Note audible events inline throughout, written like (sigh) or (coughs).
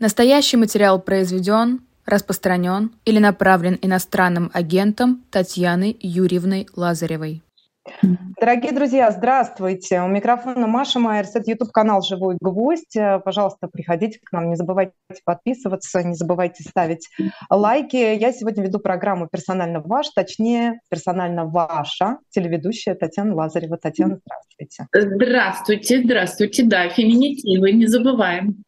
Настоящий материал произведен, распространен или направлен иностранным агентом Татьяной Юрьевной Лазаревой. Дорогие друзья, здравствуйте. У микрофона Маша Майерс. Это YouTube-канал «Живой гвоздь». Пожалуйста, приходите к нам. Не забывайте подписываться, не забывайте ставить лайки. Я сегодня веду программу «Персонально ваш», точнее, «Персонально ваша» телеведущая Татьяна Лазарева. Татьяна, здравствуйте. Здравствуйте, здравствуйте. Да, феминитивы, не забываем.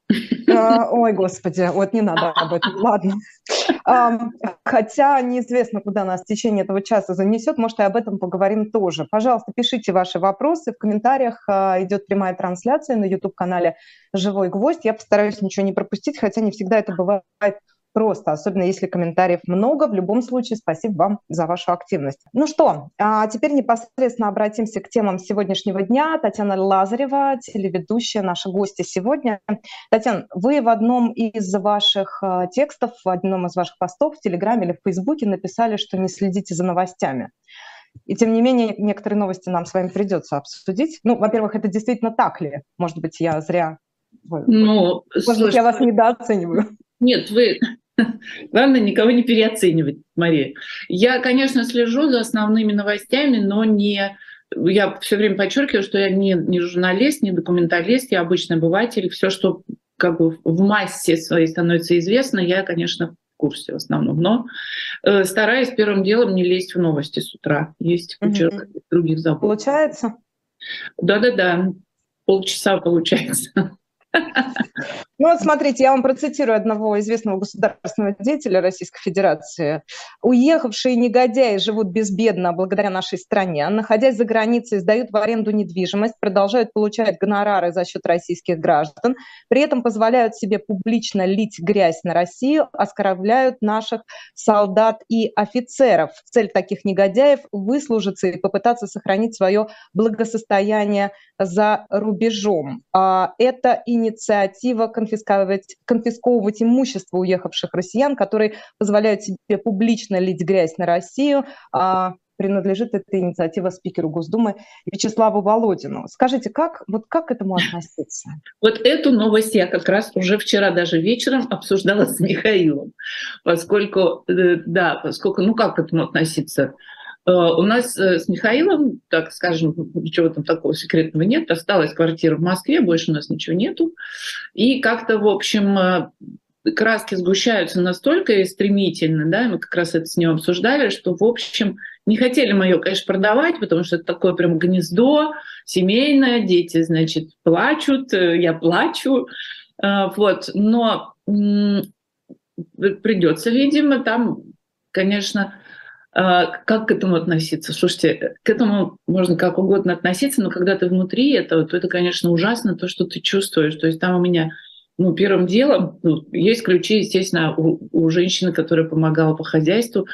А, ой, господи, вот не надо об этом. Ладно. Хотя неизвестно, куда нас в течение этого часа занесет. Может, и об этом поговорим тоже. Пожалуйста, пишите ваши вопросы. В комментариях а, идет прямая трансляция на YouTube-канале «Живой гвоздь». Я постараюсь ничего не пропустить, хотя не всегда это бывает просто, особенно если комментариев много. В любом случае, спасибо вам за вашу активность. Ну что, а теперь непосредственно обратимся к темам сегодняшнего дня. Татьяна Лазарева, телеведущая, наша гостья сегодня. Татьяна, вы в одном из ваших а, текстов, в одном из ваших постов в Телеграме или в Фейсбуке написали, что не следите за новостями. И тем не менее, некоторые новости нам с вами придется обсудить. Ну, во-первых, это действительно так ли? Может быть, я зря... Ну, Может быть, я вас недооцениваю. Нет, вы (laughs) Главное, никого не переоценивать, Мария. Я, конечно, слежу за основными новостями, но не... Я все время подчеркиваю, что я не, не журналист, не документалист, я обычный обыватель. Все, что как бы в массе своей становится известно, я, конечно, в курсе в основном. Но э, стараюсь первым делом не лезть в новости с утра. Есть куча mm-hmm. других забот. Получается? Да-да-да. Полчаса получается. (laughs) Ну вот смотрите, я вам процитирую одного известного государственного деятеля Российской Федерации. «Уехавшие негодяи живут безбедно благодаря нашей стране. Находясь за границей, сдают в аренду недвижимость, продолжают получать гонорары за счет российских граждан, при этом позволяют себе публично лить грязь на Россию, оскорбляют наших солдат и офицеров. Цель таких негодяев – выслужиться и попытаться сохранить свое благосостояние за рубежом. А это инициатива конфисковывать, конфисковывать имущество уехавших россиян, которые позволяют себе публично лить грязь на Россию. А принадлежит эта инициатива спикеру Госдумы Вячеславу Володину. Скажите, как, вот как к этому относиться? Вот эту новость я как раз уже вчера даже вечером обсуждала с Михаилом, поскольку, э, да, поскольку, ну как к этому относиться? Э, у нас э, с Михаилом, так скажем, ничего там такого секретного нет. Осталась квартира в Москве, больше у нас ничего нету. И как-то, в общем, э, краски сгущаются настолько стремительно, да, мы как раз это с ним обсуждали, что, в общем, не хотели мы ее, конечно, продавать, потому что это такое прям гнездо семейное, дети, значит, плачут, я плачу, вот, но придется, видимо, там, конечно, как к этому относиться? Слушайте, к этому можно как угодно относиться, но когда ты внутри этого, то это, конечно, ужасно, то, что ты чувствуешь. То есть там у меня ну, первым делом ну, есть ключи, естественно, у, у женщины, которая помогала по хозяйству.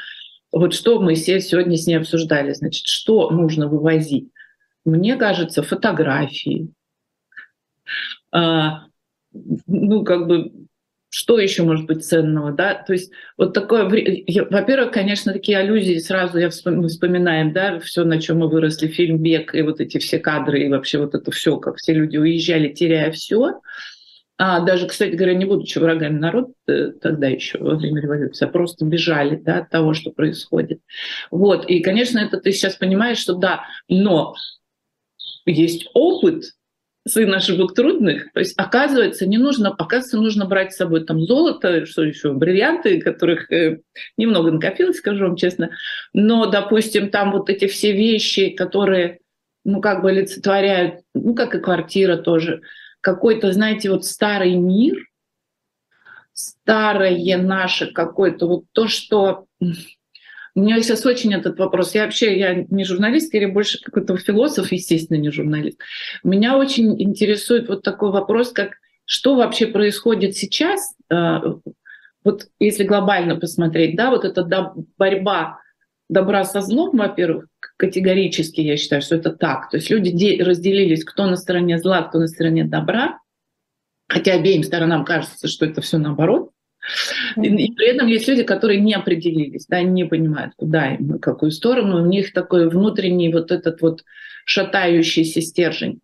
Вот что мы все сегодня с ней обсуждали. Значит, что нужно вывозить? Мне кажется, фотографии. А, ну, как бы что еще может быть ценного, да? То есть вот такое, во-первых, конечно, такие аллюзии сразу я мы вспоминаем, да, все, на чем мы выросли, фильм «Бег» и вот эти все кадры и вообще вот это все, как все люди уезжали, теряя все. А даже, кстати говоря, не будучи врагами народа э, тогда еще во время революции, а просто бежали да, от того, что происходит. Вот. И, конечно, это ты сейчас понимаешь, что да, но есть опыт, сын ошибок трудных. То есть, оказывается, не нужно, оказывается, нужно брать с собой там золото, что еще, бриллианты, которых э, немного накопилось, скажу вам честно. Но, допустим, там вот эти все вещи, которые, ну, как бы олицетворяют, ну, как и квартира тоже, какой-то, знаете, вот старый мир, старое наше какое-то, вот то, что у меня сейчас очень этот вопрос. Я вообще я не журналист, или больше какой-то философ, естественно, не журналист. Меня очень интересует вот такой вопрос, как что вообще происходит сейчас, э, вот если глобально посмотреть, да, вот эта борьба добра со злом, во-первых, категорически я считаю, что это так. То есть люди разделились, кто на стороне зла, кто на стороне добра, хотя обеим сторонам кажется, что это все наоборот. И, при этом есть люди, которые не определились, да, не понимают, куда им, какую сторону. У них такой внутренний вот этот вот шатающийся стержень.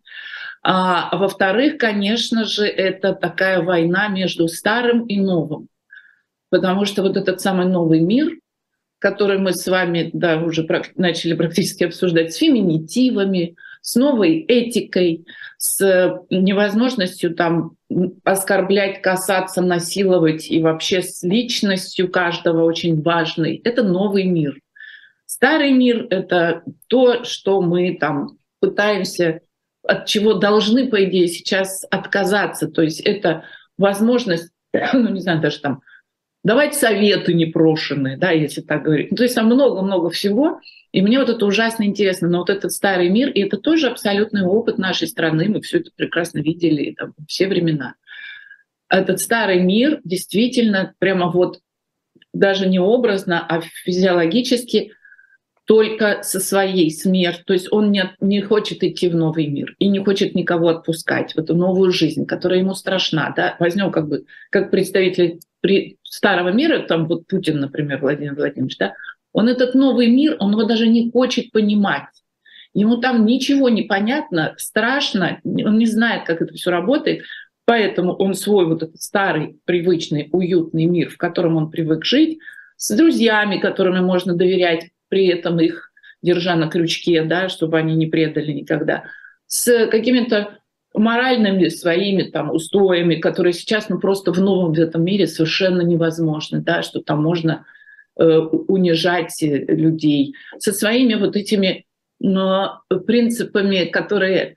А, а во-вторых, конечно же, это такая война между старым и новым. Потому что вот этот самый новый мир, который мы с вами да, уже начали практически обсуждать, с феминитивами, с новой этикой, с невозможностью там оскорблять, касаться, насиловать и вообще с личностью каждого очень важный. Это новый мир. Старый мир — это то, что мы там пытаемся, от чего должны, по идее, сейчас отказаться. То есть это возможность, (coughs) ну не знаю, даже там давать советы непрошенные, да, если так говорить. Ну, то есть там много-много всего, и мне вот это ужасно интересно. Но вот этот старый мир, и это тоже абсолютный опыт нашей страны, мы все это прекрасно видели там, все времена. Этот старый мир действительно прямо вот даже не образно, а физиологически только со своей смертью. То есть он не, не хочет идти в новый мир и не хочет никого отпускать в эту новую жизнь, которая ему страшна. Да? Возьмем как бы как представитель при старого мира, там вот Путин, например, Владимир Владимирович, да, он этот новый мир, он его даже не хочет понимать. Ему там ничего не понятно, страшно, он не знает, как это все работает, поэтому он свой вот этот старый, привычный, уютный мир, в котором он привык жить, с друзьями, которыми можно доверять, при этом их держа на крючке, да, чтобы они не предали никогда, с какими-то моральными своими там устоями, которые сейчас ну, просто в новом в этом мире совершенно невозможны, да, что там можно унижать людей, со своими вот этими но принципами, которые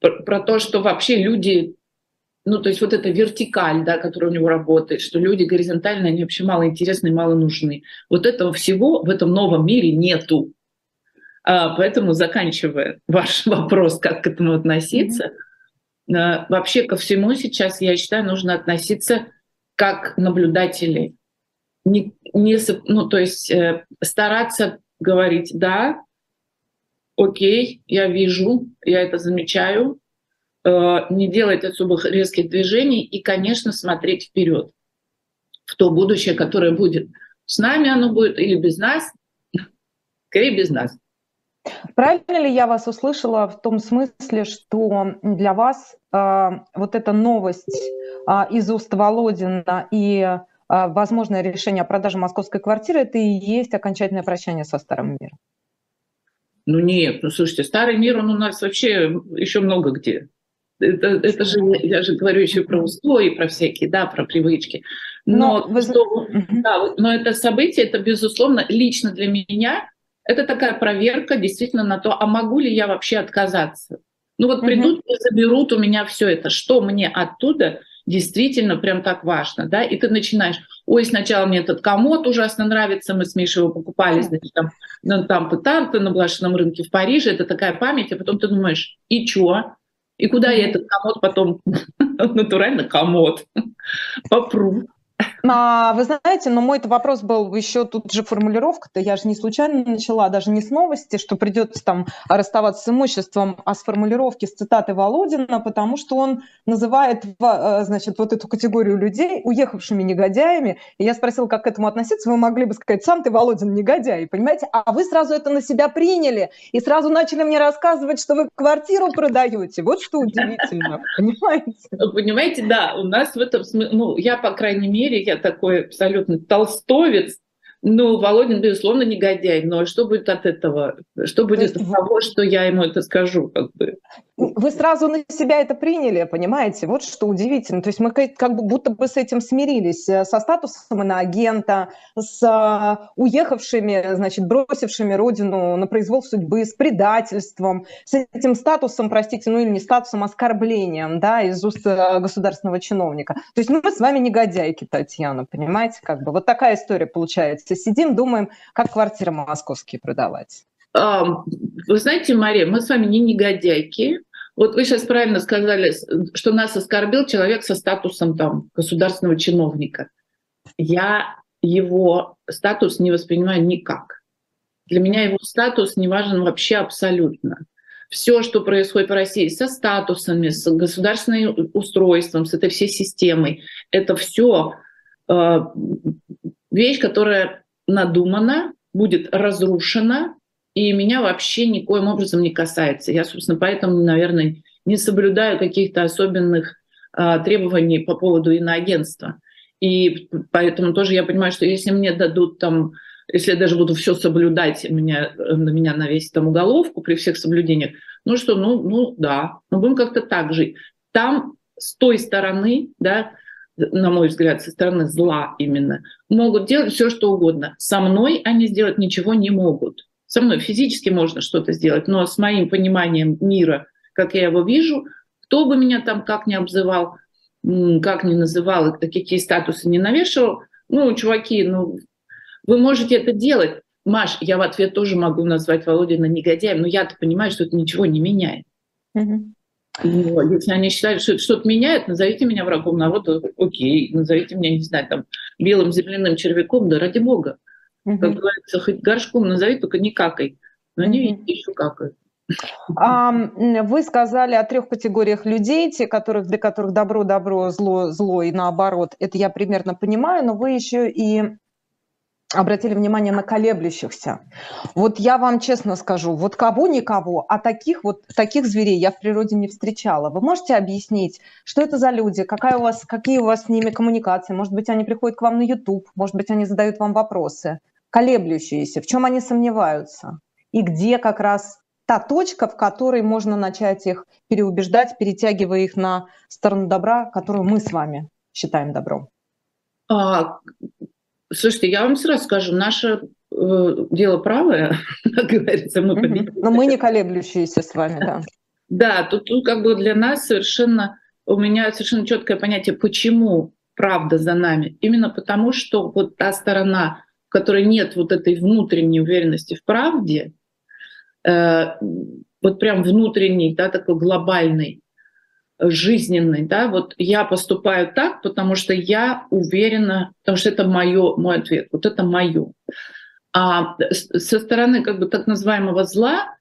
про то, что вообще люди, ну то есть вот эта вертикаль, да, которая у него работает, что люди горизонтально, они вообще мало интересны мало нужны. Вот этого всего в этом новом мире нету. А, поэтому, заканчивая (laughs) ваш вопрос, как к этому относиться, mm-hmm. вообще ко всему сейчас, я считаю, нужно относиться как наблюдатели не, не ну, то есть э, стараться говорить, да, окей, я вижу, я это замечаю, э, не делать особых резких движений и, конечно, смотреть вперед в то будущее, которое будет. С нами оно будет или без нас, скорее без нас. Правильно ли я вас услышала в том смысле, что для вас э, вот эта новость э, из уст Володина и возможное решение о продаже московской квартиры, это и есть окончательное прощание со старым миром? Ну нет, ну слушайте, старый мир, он у нас вообще еще много где. Это, это же, я же говорю еще про устои, про всякие, да, про привычки. Но, но, вы... что, да, но это событие, это, безусловно, лично для меня, это такая проверка действительно на то, а могу ли я вообще отказаться. Ну вот придут и заберут у меня все это, что мне оттуда действительно прям так важно, да, и ты начинаешь, ой, сначала мне этот комод ужасно нравится, мы с Мишей его покупали, значит, там, ну, там, там, там, на блошином рынке в Париже, это такая память, а потом ты думаешь, и чё? И куда я этот комод потом, (laughs) натурально комод, попру? А, вы знаете, но мой вопрос был еще тут же формулировка-то, я же не случайно начала, даже не с новости, что придется там расставаться с имуществом, а с формулировки, с цитаты Володина, потому что он называет, э, значит, вот эту категорию людей уехавшими негодяями. И я спросила, как к этому относиться, вы могли бы сказать, сам ты, Володин, негодяй, понимаете? А вы сразу это на себя приняли и сразу начали мне рассказывать, что вы квартиру продаете. Вот что удивительно, (laughs) понимаете? Понимаете, да, у нас в этом смысле, ну, я, по крайней мере, мере, я такой абсолютно толстовец, ну, Володин, безусловно, негодяй, но что будет от этого? Что будет от того, что я ему это скажу? Как бы? Вы сразу на себя это приняли, понимаете? Вот что удивительно. То есть мы как бы будто бы с этим смирились, э, со статусом иноагента, с э, уехавшими, значит, бросившими родину на произвол судьбы, с предательством, с этим статусом, простите, ну или не статусом, оскорблением, да, из уст э, государственного чиновника. То есть ну, мы с вами негодяйки, Татьяна, понимаете? Как бы вот такая история получается. Сидим, думаем, как квартиры московские продавать. Вы знаете, Мария, мы с вами не негодяйки, вот вы сейчас правильно сказали, что нас оскорбил человек со статусом там, государственного чиновника. Я его статус не воспринимаю никак. Для меня его статус не важен вообще абсолютно. Все, что происходит в России со статусами, с государственным устройством, с этой всей системой, это все э, вещь, которая надумана, будет разрушена, и меня вообще никоим образом не касается. Я, собственно, поэтому, наверное, не соблюдаю каких-то особенных а, требований по поводу иноагентства. И поэтому тоже я понимаю, что если мне дадут там, если я даже буду все соблюдать, меня, на меня навесить там уголовку при всех соблюдениях, ну что, ну, ну да, мы будем как-то так жить. Там с той стороны, да, на мой взгляд, со стороны зла именно, могут делать все, что угодно. Со мной они сделать ничего не могут. Со мной физически можно что-то сделать, но с моим пониманием мира, как я его вижу, кто бы меня там как ни обзывал, как ни называл, какие статусы не навешивал, ну, чуваки, ну, вы можете это делать. Маш, я в ответ тоже могу назвать Володина негодяем, но я-то понимаю, что это ничего не меняет. Mm-hmm. Если они считают, что это что-то меняет, назовите меня врагом народа, окей, назовите меня, не знаю, там, белым земляным червяком, да ради бога. Угу. Как говорится, хоть горшком назови, только не какай. Но они, угу. видите, еще какают. Вы сказали о трех категориях людей, те, которых, для которых добро, добро, зло, зло и наоборот. Это я примерно понимаю, но вы еще и обратили внимание на колеблющихся. Вот я вам честно скажу, вот кого-никого, а таких вот таких зверей я в природе не встречала. Вы можете объяснить, что это за люди, какая у вас, какие у вас с ними коммуникации? Может быть, они приходят к вам на YouTube, может быть, они задают вам вопросы. Колеблющиеся, в чем они сомневаются? И где как раз та точка, в которой можно начать их переубеждать, перетягивая их на сторону добра, которую мы с вами считаем добром? А, Слушайте, я вам сразу скажу, наше э, дело правое, (laughs) как говорится, мы победим. Но мы не колеблющиеся с вами, да. Да, тут, тут как бы для нас совершенно, у меня совершенно четкое понятие, почему правда за нами. Именно потому, что вот та сторона, в которой нет вот этой внутренней уверенности в правде, э, вот прям внутренней, да, такой глобальной, жизненный, да, вот я поступаю так, потому что я уверена, потому что это моё, мой ответ, вот это мое. А со стороны как бы так называемого зла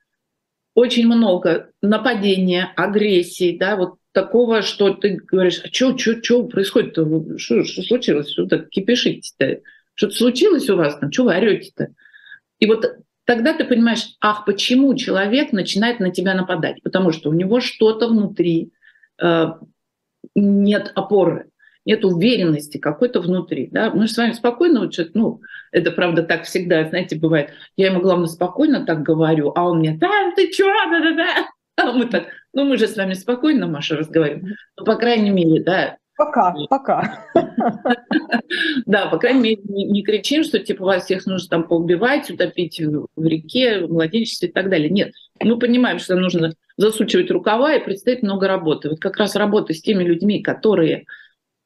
очень много нападения, агрессии, да, вот такого, что ты говоришь, а что, что, что происходит-то, что, что случилось, что так кипишите-то, что-то случилось у вас там, что вы орете-то? И вот тогда ты понимаешь, ах, почему человек начинает на тебя нападать, потому что у него что-то внутри, нет опоры, нет уверенности какой-то внутри. Да? Мы же с вами спокойно, вот, ну, это правда так всегда, знаете, бывает. Я ему, главное, спокойно так говорю, а он мне, да, ты чё, да-да-да. А мы так, ну мы же с вами спокойно, Маша, разговариваем. Ну, по крайней мере, да, Пока, пока. Да, по крайней мере, не, кричим, что типа вас всех нужно там поубивать, утопить в реке, в младенчестве и так далее. Нет, мы понимаем, что нужно засучивать рукава и предстоит много работы. Вот как раз работа с теми людьми, которые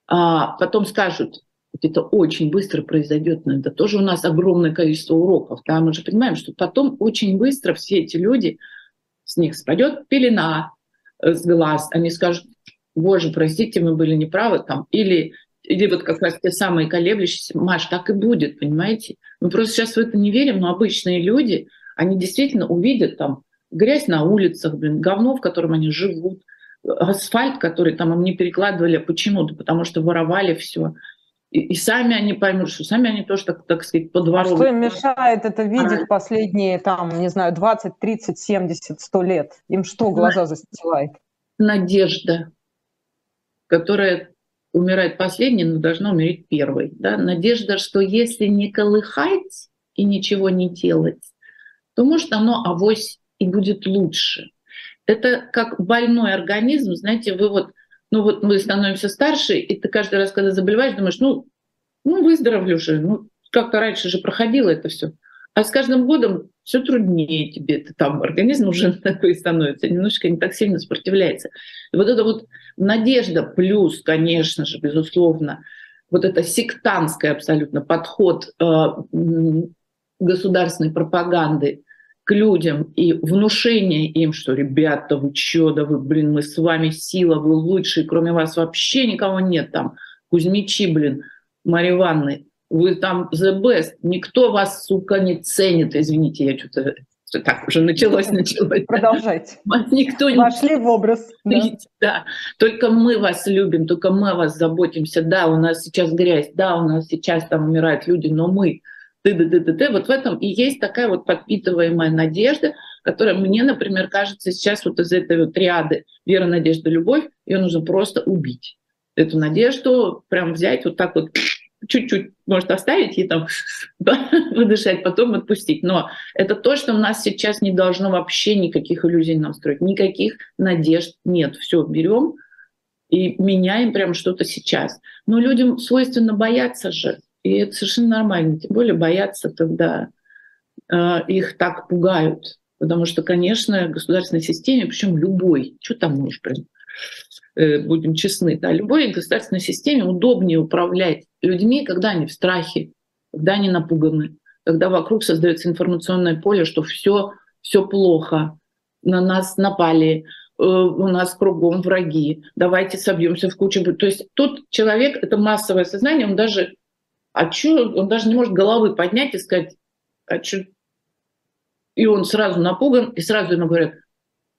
а, потом скажут, это очень быстро произойдет, но это тоже у нас огромное количество уроков. Да? Мы же понимаем, что потом очень быстро все эти люди, с них спадет пелена с глаз, они скажут, боже, простите, мы были неправы, там, или, или вот как раз те самые колеблющиеся, Маш, так и будет, понимаете? Мы просто сейчас в это не верим, но обычные люди, они действительно увидят там грязь на улицах, блин, говно, в котором они живут, асфальт, который там им не перекладывали. Почему? Да потому что воровали все. И, и сами они поймут, что сами они тоже, так, так сказать, подворовывают. А что им мешает это видеть последние, там, не знаю, 20, 30, 70, 100 лет? Им что глаза застилает? Надежда которая умирает последней, но должна умереть первой. Да? Надежда, что если не колыхать и ничего не делать, то может оно авось и будет лучше. Это как больной организм, знаете, вы вот, ну вот мы становимся старше, и ты каждый раз, когда заболеваешь, думаешь, ну, ну выздоровлю же, ну как-то раньше же проходило это все. А с каждым годом все труднее тебе, это там организм уже (laughs) такой становится, немножечко не так сильно сопротивляется. И вот это вот надежда плюс, конечно же, безусловно, вот это сектантский абсолютно подход э, государственной пропаганды к людям и внушение им, что ребята, вы чё, да вы, блин, мы с вами сила, вы лучшие, кроме вас вообще никого нет там. Кузьмичи, блин, Марья Ивановна, вы там the best, никто вас, сука, не ценит, извините, я что-то так уже началось, (laughs) началось. Продолжайте. Вас никто не... Вошли в образ. Да. да, только мы вас любим, только мы о вас заботимся. Да, у нас сейчас грязь, да, у нас сейчас там умирают люди, но мы ты ты ты ты ты Вот в этом и есть такая вот подпитываемая надежда, которая мне, например, кажется, сейчас вот из этой вот триады вера, надежда, любовь, ее нужно просто убить. Эту надежду прям взять вот так вот чуть-чуть, может, оставить и там (laughs) выдышать, потом отпустить. Но это то, что у нас сейчас не должно вообще никаких иллюзий нам строить, никаких надежд нет. Все берем и меняем прям что-то сейчас. Но людям свойственно бояться же, и это совершенно нормально. Тем более бояться, когда э, их так пугают. Потому что, конечно, в государственной системе, причем любой, что там можешь прям будем честны, да, любой государственной системе удобнее управлять людьми, когда они в страхе, когда они напуганы, когда вокруг создается информационное поле, что все, все плохо, на нас напали, э, у нас кругом враги, давайте собьемся в кучу. То есть тут человек, это массовое сознание, он даже, а чё, он даже не может головы поднять и сказать, а чё? И он сразу напуган, и сразу ему говорят,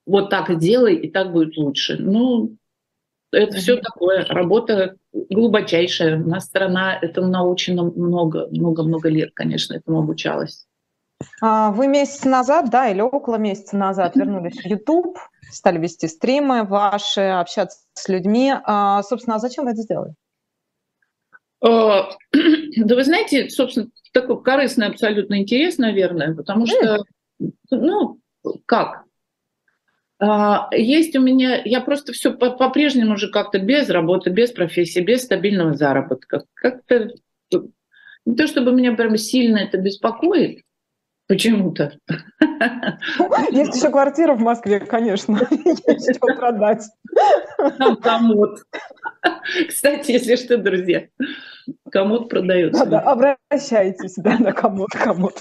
вот так делай, и так будет лучше. Ну, это все такое, работа глубочайшая. У нас страна этому научена много, много-много лет, конечно, этому обучалась. А, вы месяц назад, да, или около месяца назад вернулись в YouTube, стали вести стримы ваши, общаться с людьми. А, собственно, а зачем вы это сделали? А, (clears throat) да вы знаете, собственно, такой корыстный абсолютно интерес, наверное, потому что, ну, как? А, есть у меня, я просто все по-прежнему уже как-то без работы, без профессии, без стабильного заработка. Как-то не то, чтобы меня прям сильно это беспокоит, почему-то. (laughs) Есть еще квартира в Москве, конечно, (laughs) есть что продать. Там комод. (laughs) Кстати, если что, друзья, комод продается. Да, да, обращайтесь, да, на комод, комод.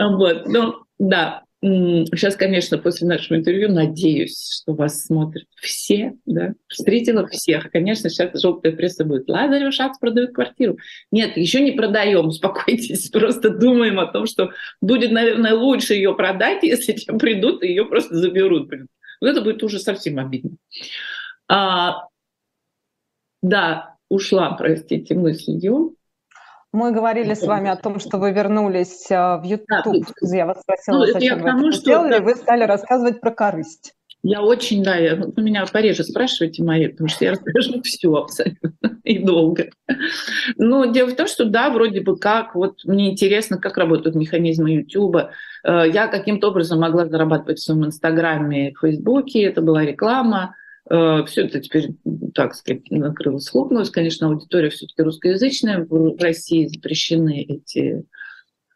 Вот, ну, да, Сейчас, конечно, после нашего интервью надеюсь, что вас смотрят все, да, встретила всех. Конечно, сейчас желтая пресса будет. Лазарев Шац продает квартиру. Нет, еще не продаем, (laughs) успокойтесь. Просто думаем о том, что будет, наверное, лучше ее продать, (laughs) если те придут и ее просто заберут. Вот это будет уже совсем обидно. А, да, ушла, простите, мыслью. Мы говорили с вами о том, что вы вернулись а, в YouTube, да, я вас спросила, ну, зачем вы это сделали, да. вы стали рассказывать про корысть. Я очень, да, я, вы меня пореже спрашиваете, Мария, потому что я расскажу (laughs) все абсолютно и долго. Но дело в том, что да, вроде бы как, вот мне интересно, как работают механизмы YouTube. Э, я каким-то образом могла зарабатывать в своем Инстаграме, в Фейсбуке, это была реклама, Э, все это теперь, так сказать, накрылось, схлопнулось. Конечно, аудитория все-таки русскоязычная. В России запрещены эти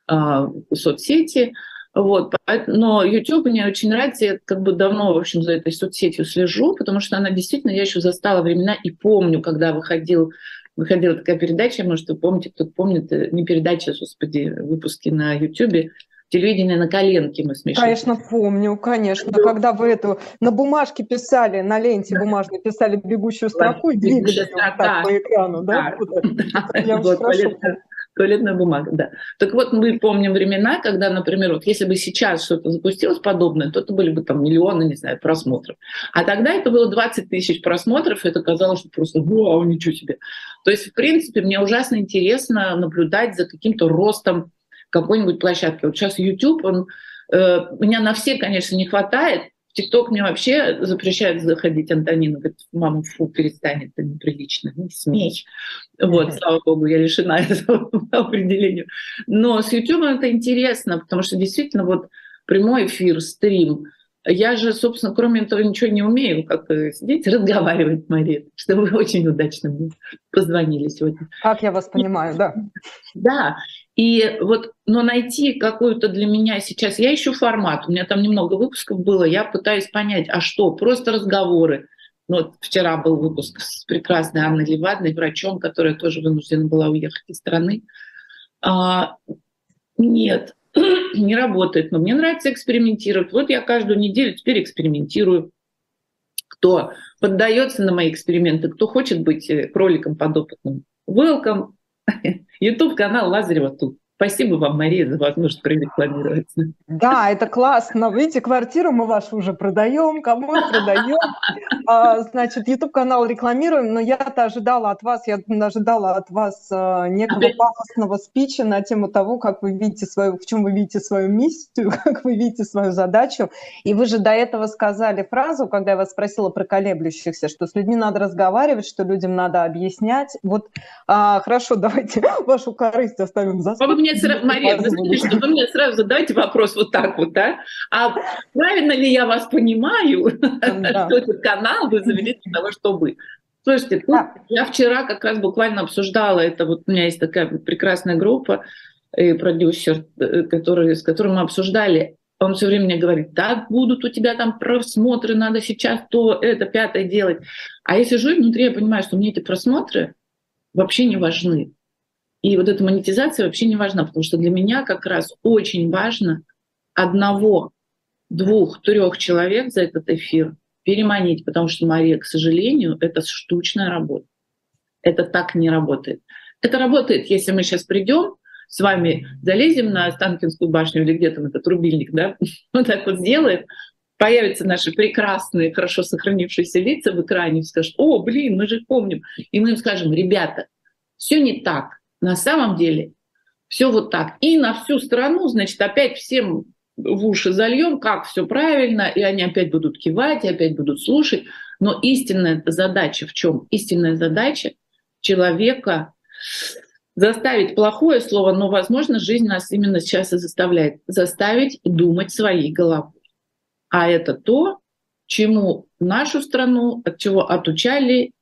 а, соцсети. Вот. Но YouTube мне очень нравится, я как бы давно, в общем, за этой соцсетью слежу, потому что она действительно, я еще застала времена и помню, когда выходил, выходила такая передача, может, вы помните, кто-то помнит, э, не передача, господи, выпуски на YouTube, телевидение на коленке мы смешали. Конечно, помню, конечно. Да. Когда вы эту на бумажке писали, на ленте да. бумажной писали бегущую строку и двигали вот так по экрану, да? (laughs) туалетная бумага, да. Так вот, мы помним времена, когда, например, вот если бы сейчас что-то запустилось подобное, то это были бы там миллионы, не знаю, просмотров. А тогда это было 20 тысяч просмотров, и это казалось, что просто вау, ничего себе. То есть, в принципе, мне ужасно интересно наблюдать за каким-то ростом какой-нибудь площадке. Вот сейчас YouTube, он, э, меня на все, конечно, не хватает. В ТикТок мне вообще запрещают заходить Антонина. Говорит, мама, фу, перестань, это неприлично, не смей. Вот, слава богу, я лишена (laughs) этого определения. Но с YouTube это интересно, потому что действительно вот прямой эфир, стрим — я же, собственно, кроме этого ничего не умею, как сидеть разговаривать, Мария, что вы очень удачно мне позвонили сегодня. Как я вас понимаю, да. Да, и вот, но найти какую-то для меня сейчас, я ищу формат, у меня там немного выпусков было, я пытаюсь понять, а что, просто разговоры. Ну, вот вчера был выпуск с прекрасной Анной Левадной, врачом, которая тоже вынуждена была уехать из страны. А, нет, (clears throat) не работает. Но мне нравится экспериментировать. Вот я каждую неделю теперь экспериментирую. Кто поддается на мои эксперименты, кто хочет быть э, кроликом подопытным, welcome. (laughs) YouTube канал Лазарева тут. Спасибо вам, Мария, за возможность прорекламироваться. Да, это классно. Видите, квартиру мы вашу уже продаем, кому продаем. А, значит, YouTube-канал рекламируем, но я-то ожидала от вас, я ожидала от вас а, некого пафосного спича на тему того, как вы видите свою, в чем вы видите свою миссию, (laughs) как вы видите свою задачу. И вы же до этого сказали фразу, когда я вас спросила про колеблющихся, что с людьми надо разговаривать, что людям надо объяснять. Вот, а, хорошо, (laughs) давайте вашу корысть оставим за скобками мне сразу, Мария, что вы мне сразу задайте вопрос вот так вот, да? А правильно ли я вас понимаю, да. (laughs) что этот канал вы завели для того, чтобы... Слушайте, тут да. я вчера как раз буквально обсуждала это, вот у меня есть такая прекрасная группа, и продюсер, э, который, с которым мы обсуждали, он все время мне говорит, да, будут у тебя там просмотры, надо сейчас то, это, пятое делать. А я сижу и внутри я понимаю, что мне эти просмотры вообще не важны. И вот эта монетизация вообще не важна, потому что для меня как раз очень важно одного, двух, трех человек за этот эфир переманить, потому что, Мария, к сожалению, это штучная работа. Это так не работает. Это работает, если мы сейчас придем с вами, залезем на Останкинскую башню или где там этот рубильник, да, (laughs) вот так вот сделаем, появятся наши прекрасные, хорошо сохранившиеся лица в экране, и скажут, о, блин, мы же помним. И мы им скажем, ребята, все не так. На самом деле все вот так. И на всю страну, значит, опять всем в уши зальем, как все правильно, и они опять будут кивать, и опять будут слушать. Но истинная задача в чем? Истинная задача человека заставить плохое слово, но, возможно, жизнь нас именно сейчас и заставляет заставить думать своей головой. А это то, чему нашу страну, от чего отучали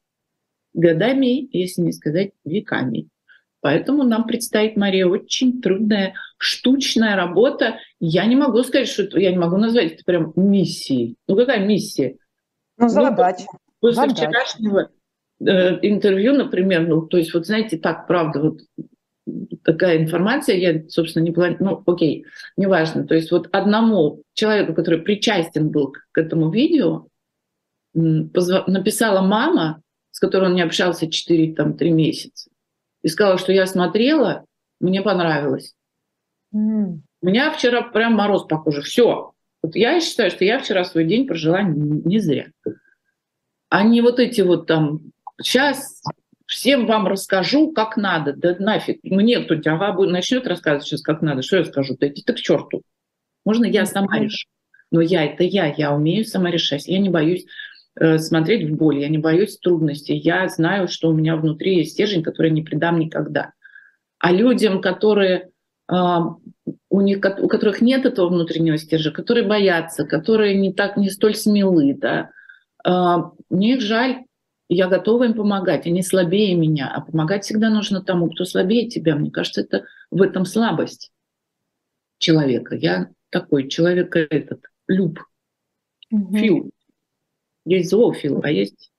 годами, если не сказать веками. Поэтому нам предстоит, Мария, очень трудная штучная работа. Я не могу сказать, что это, я не могу назвать это прям миссией. Ну какая миссия? Ну, задача. Ну, после задача. вчерашнего э, интервью, например, ну, то есть вот знаете, так, правда, вот такая информация, я, собственно, не планирую, ну, окей, неважно. То есть вот одному человеку, который причастен был к этому видео, написала мама, с которой он не общался 4-3 месяца, и сказала, что я смотрела, мне понравилось. Mm. У меня вчера прям мороз по коже. Все. Вот я считаю, что я вчера свой день прожила не, не зря. А не вот эти вот там, сейчас всем вам расскажу, как надо. Да нафиг. Мне кто-нибудь ага, начнет рассказывать сейчас, как надо. Что я скажу? Да иди ты к черту. Можно я сама решу. Но я это я, я умею сама решать. Я не боюсь смотреть в боль, я не боюсь трудностей, я знаю, что у меня внутри есть стержень, который не предам никогда. А людям, которые а, у, них, у которых нет этого внутреннего стержня, которые боятся, которые не так не столь смелы, да, а, мне их жаль, я готова им помогать, они слабее меня, а помогать всегда нужно тому, кто слабее тебя. Мне кажется, это в этом слабость человека. Я такой человек этот, люб, угу. фил. Есть зоофил, а есть...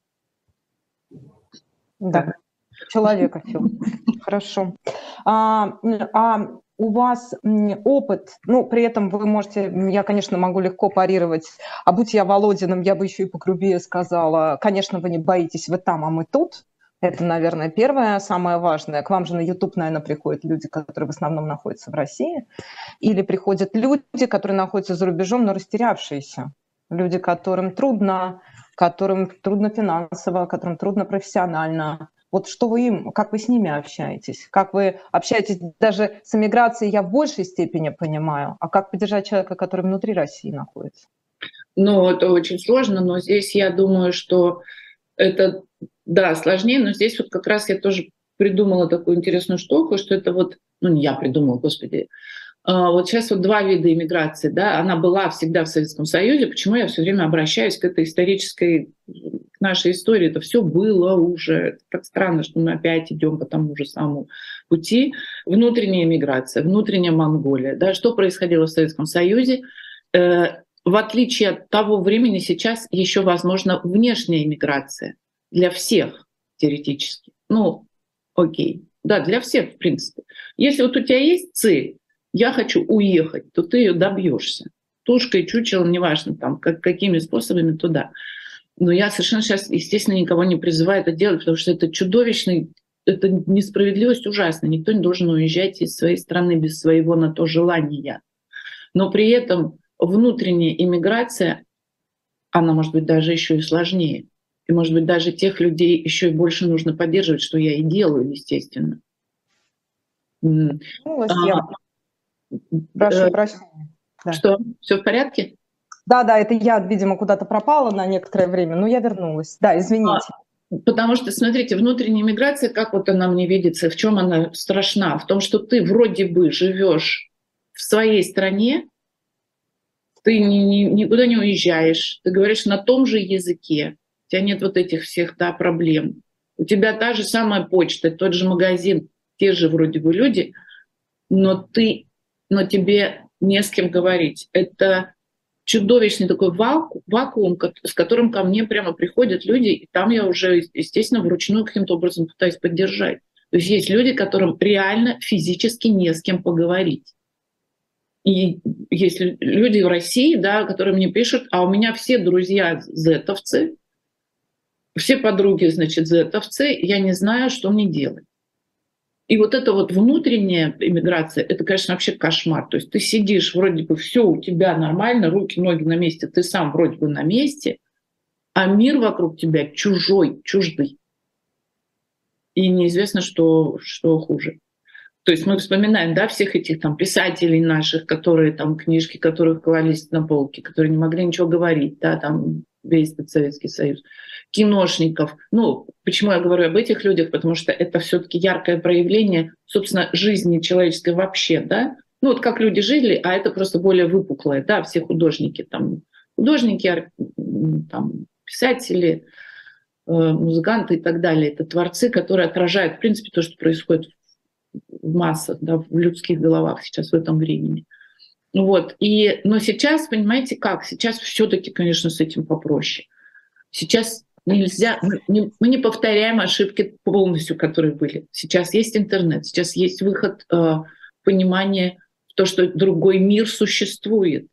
Да, человекофил. Хорошо. А, а у вас опыт, ну, при этом вы можете, я, конечно, могу легко парировать, а будь я Володиным, я бы еще и погрубее сказала, конечно, вы не боитесь, вы там, а мы тут. Это, наверное, первое, самое важное. К вам же на YouTube, наверное, приходят люди, которые в основном находятся в России, или приходят люди, которые находятся за рубежом, но растерявшиеся. Люди, которым трудно которым трудно финансово, которым трудно профессионально. Вот что вы им, как вы с ними общаетесь? Как вы общаетесь даже с эмиграцией, я в большей степени понимаю, а как поддержать человека, который внутри России находится? Ну, это очень сложно, но здесь я думаю, что это, да, сложнее, но здесь вот как раз я тоже придумала такую интересную штуку, что это вот, ну не я придумала, господи, вот сейчас вот два вида иммиграции, да, она была всегда в Советском Союзе, почему я все время обращаюсь к этой исторической к нашей истории, это все было уже, так странно, что мы опять идем по тому же самому пути. Внутренняя иммиграция, внутренняя Монголия, да, что происходило в Советском Союзе, э, в отличие от того времени, сейчас еще возможна внешняя иммиграция для всех теоретически. Ну, окей, да, для всех, в принципе. Если вот у тебя есть цель, я хочу уехать, то ты ее добьешься. Тушкой, чучелом, неважно, там, как, какими способами туда. Но я совершенно сейчас, естественно, никого не призываю это делать, потому что это чудовищный это несправедливость ужасна. Никто не должен уезжать из своей страны без своего на то желания. Но при этом внутренняя иммиграция, она может быть даже еще и сложнее. И, может быть, даже тех людей еще и больше нужно поддерживать, что я и делаю, естественно. Ну, а, Прошу э, прощения. Да. Что, все в порядке? Да, да, это я, видимо, куда-то пропала на некоторое время, но я вернулась. Да, извините. А, потому что, смотрите, внутренняя миграция, как вот она мне видится, в чем она страшна? В том, что ты вроде бы живешь в своей стране, ты ни, ни, никуда не уезжаешь, ты говоришь на том же языке, у тебя нет вот этих всех да, проблем. У тебя та же самая почта, тот же магазин, те же вроде бы люди, но ты, но тебе не с кем говорить. Это чудовищный такой вакуум, с которым ко мне прямо приходят люди, и там я уже, естественно, вручную каким-то образом пытаюсь поддержать. То есть есть люди, которым реально физически не с кем поговорить. И есть люди в России, да, которые мне пишут, а у меня все друзья зетовцы, все подруги, значит, зетовцы, я не знаю, что мне делать. И вот эта вот внутренняя иммиграция, это, конечно, вообще кошмар. То есть ты сидишь, вроде бы все у тебя нормально, руки, ноги на месте, ты сам вроде бы на месте, а мир вокруг тебя чужой, чуждый. И неизвестно, что, что хуже. То есть мы вспоминаем, да, всех этих там писателей наших, которые там книжки, которые клались на полки, которые не могли ничего говорить, да, там весь этот Советский Союз киношников. Ну, почему я говорю об этих людях? Потому что это все-таки яркое проявление, собственно, жизни человеческой вообще, да? Ну, вот как люди жили, а это просто более выпуклое, да, все художники, там, художники, там, писатели, э, музыканты и так далее. Это творцы, которые отражают, в принципе, то, что происходит в массах, да, в людских головах сейчас в этом времени. Вот. И, но сейчас, понимаете, как? Сейчас все-таки, конечно, с этим попроще. Сейчас Нельзя, мы не, мы не повторяем ошибки полностью, которые были. Сейчас есть интернет, сейчас есть выход, э, понимание, то, что другой мир существует.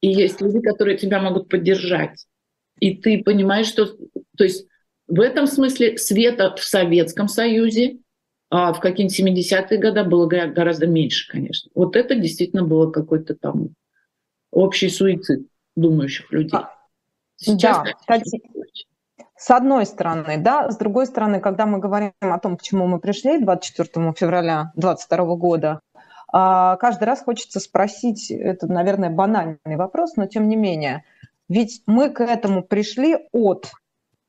И есть люди, которые тебя могут поддержать. И ты понимаешь, что... То есть в этом смысле света в Советском Союзе а в какие-нибудь 70-е годы было гораздо меньше, конечно. Вот это действительно было какой-то там общий суицид думающих людей. А, Сейчас, да, кстати, с одной стороны, да, с другой стороны, когда мы говорим о том, к чему мы пришли 24 февраля 2022 года, а, каждый раз хочется спросить, это, наверное, банальный вопрос, но тем не менее, ведь мы к этому пришли от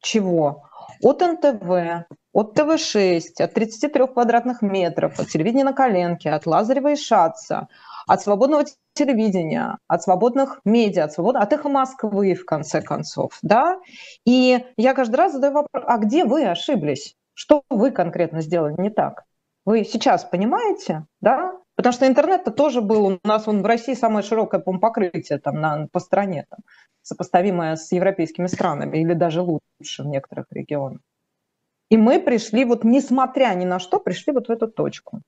чего? От НТВ, от ТВ-6, от 33 квадратных метров, от телевидения на коленке, от Лазарева и Шаца, от свободного телевидения, от свободных медиа, от, свобод... от эхо Москвы, в конце концов. Да? И я каждый раз задаю вопрос, а где вы ошиблись? Что вы конкретно сделали не так? Вы сейчас понимаете, да? Потому что интернет-то тоже был, у нас он в России самое широкое по покрытие там, на, по стране, там, сопоставимое с европейскими странами или даже лучше в некоторых регионах. И мы пришли, вот несмотря ни на что, пришли вот в эту точку.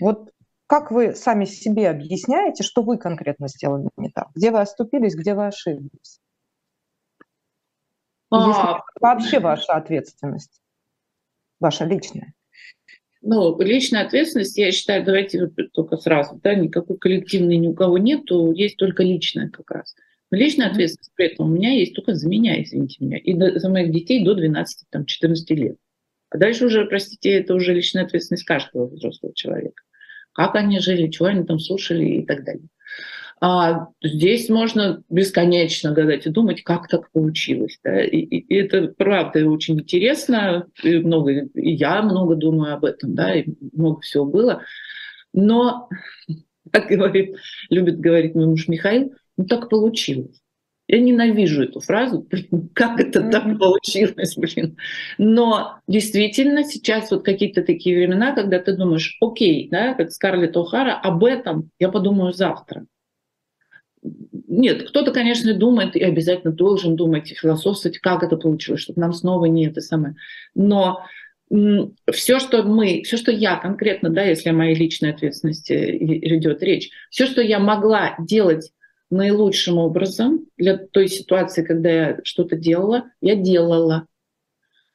Вот как вы сами себе объясняете, что вы конкретно сделали не так? Где вы оступились, где вы ошиблись? А... вообще ваша ответственность, ваша личная. Ну, личная ответственность, я считаю, давайте только сразу, да, никакой коллективной ни у кого нет, то есть только личная как раз. Но личная ответственность при этом у меня есть только за меня, извините меня, и за моих детей до 12-14 лет. А дальше уже, простите, это уже личная ответственность каждого взрослого человека как они жили, чего они там слушали и так далее. А здесь можно бесконечно гадать и думать, как так получилось. Да? И, и это правда очень интересно, и много, и я много думаю об этом, да, и много всего было. Но, (laughs) как говорит, любит говорить мой муж Михаил, ну так получилось. Я ненавижу эту фразу, как это mm-hmm. так получилось, блин. Но действительно сейчас вот какие-то такие времена, когда ты думаешь, окей, да, как Скарлетт О'Хара, об этом я подумаю завтра. Нет, кто-то, конечно, думает и обязательно должен думать и философствовать, как это получилось, чтобы нам снова не это самое. Но все, что мы, все, что я конкретно, да, если о моей личной ответственности идет речь, все, что я могла делать наилучшим образом для той ситуации, когда я что-то делала, я делала.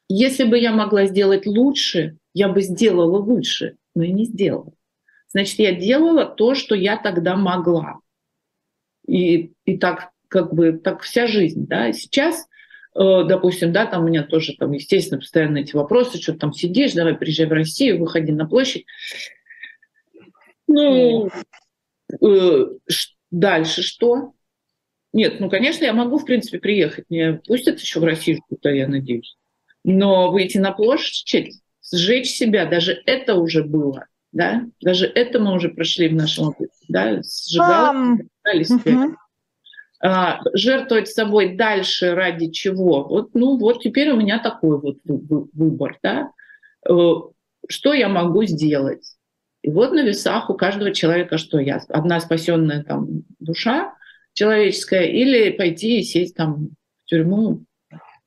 Если бы я могла сделать лучше, я бы сделала лучше, но я не сделала. Значит, я делала то, что я тогда могла. И, и так как бы так вся жизнь. Да? Сейчас, э, допустим, да, там у меня тоже, там, естественно, постоянно эти вопросы, что там сидишь, давай приезжай в Россию, выходи на площадь. Ну, э, дальше что? Нет, ну, конечно, я могу, в принципе, приехать. Мне пустят еще в Россию, куда я надеюсь. Но выйти на площадь, сжечь себя, даже это уже было. Да? Даже это мы уже прошли в нашем опыте. Да? Сжигали, um. А, жертвовать собой дальше ради чего? Вот, ну вот теперь у меня такой вот выбор. Да? Э, что я могу сделать? И вот на весах у каждого человека что я? Одна спасенная там душа, человеческая или пойти и сесть там в тюрьму.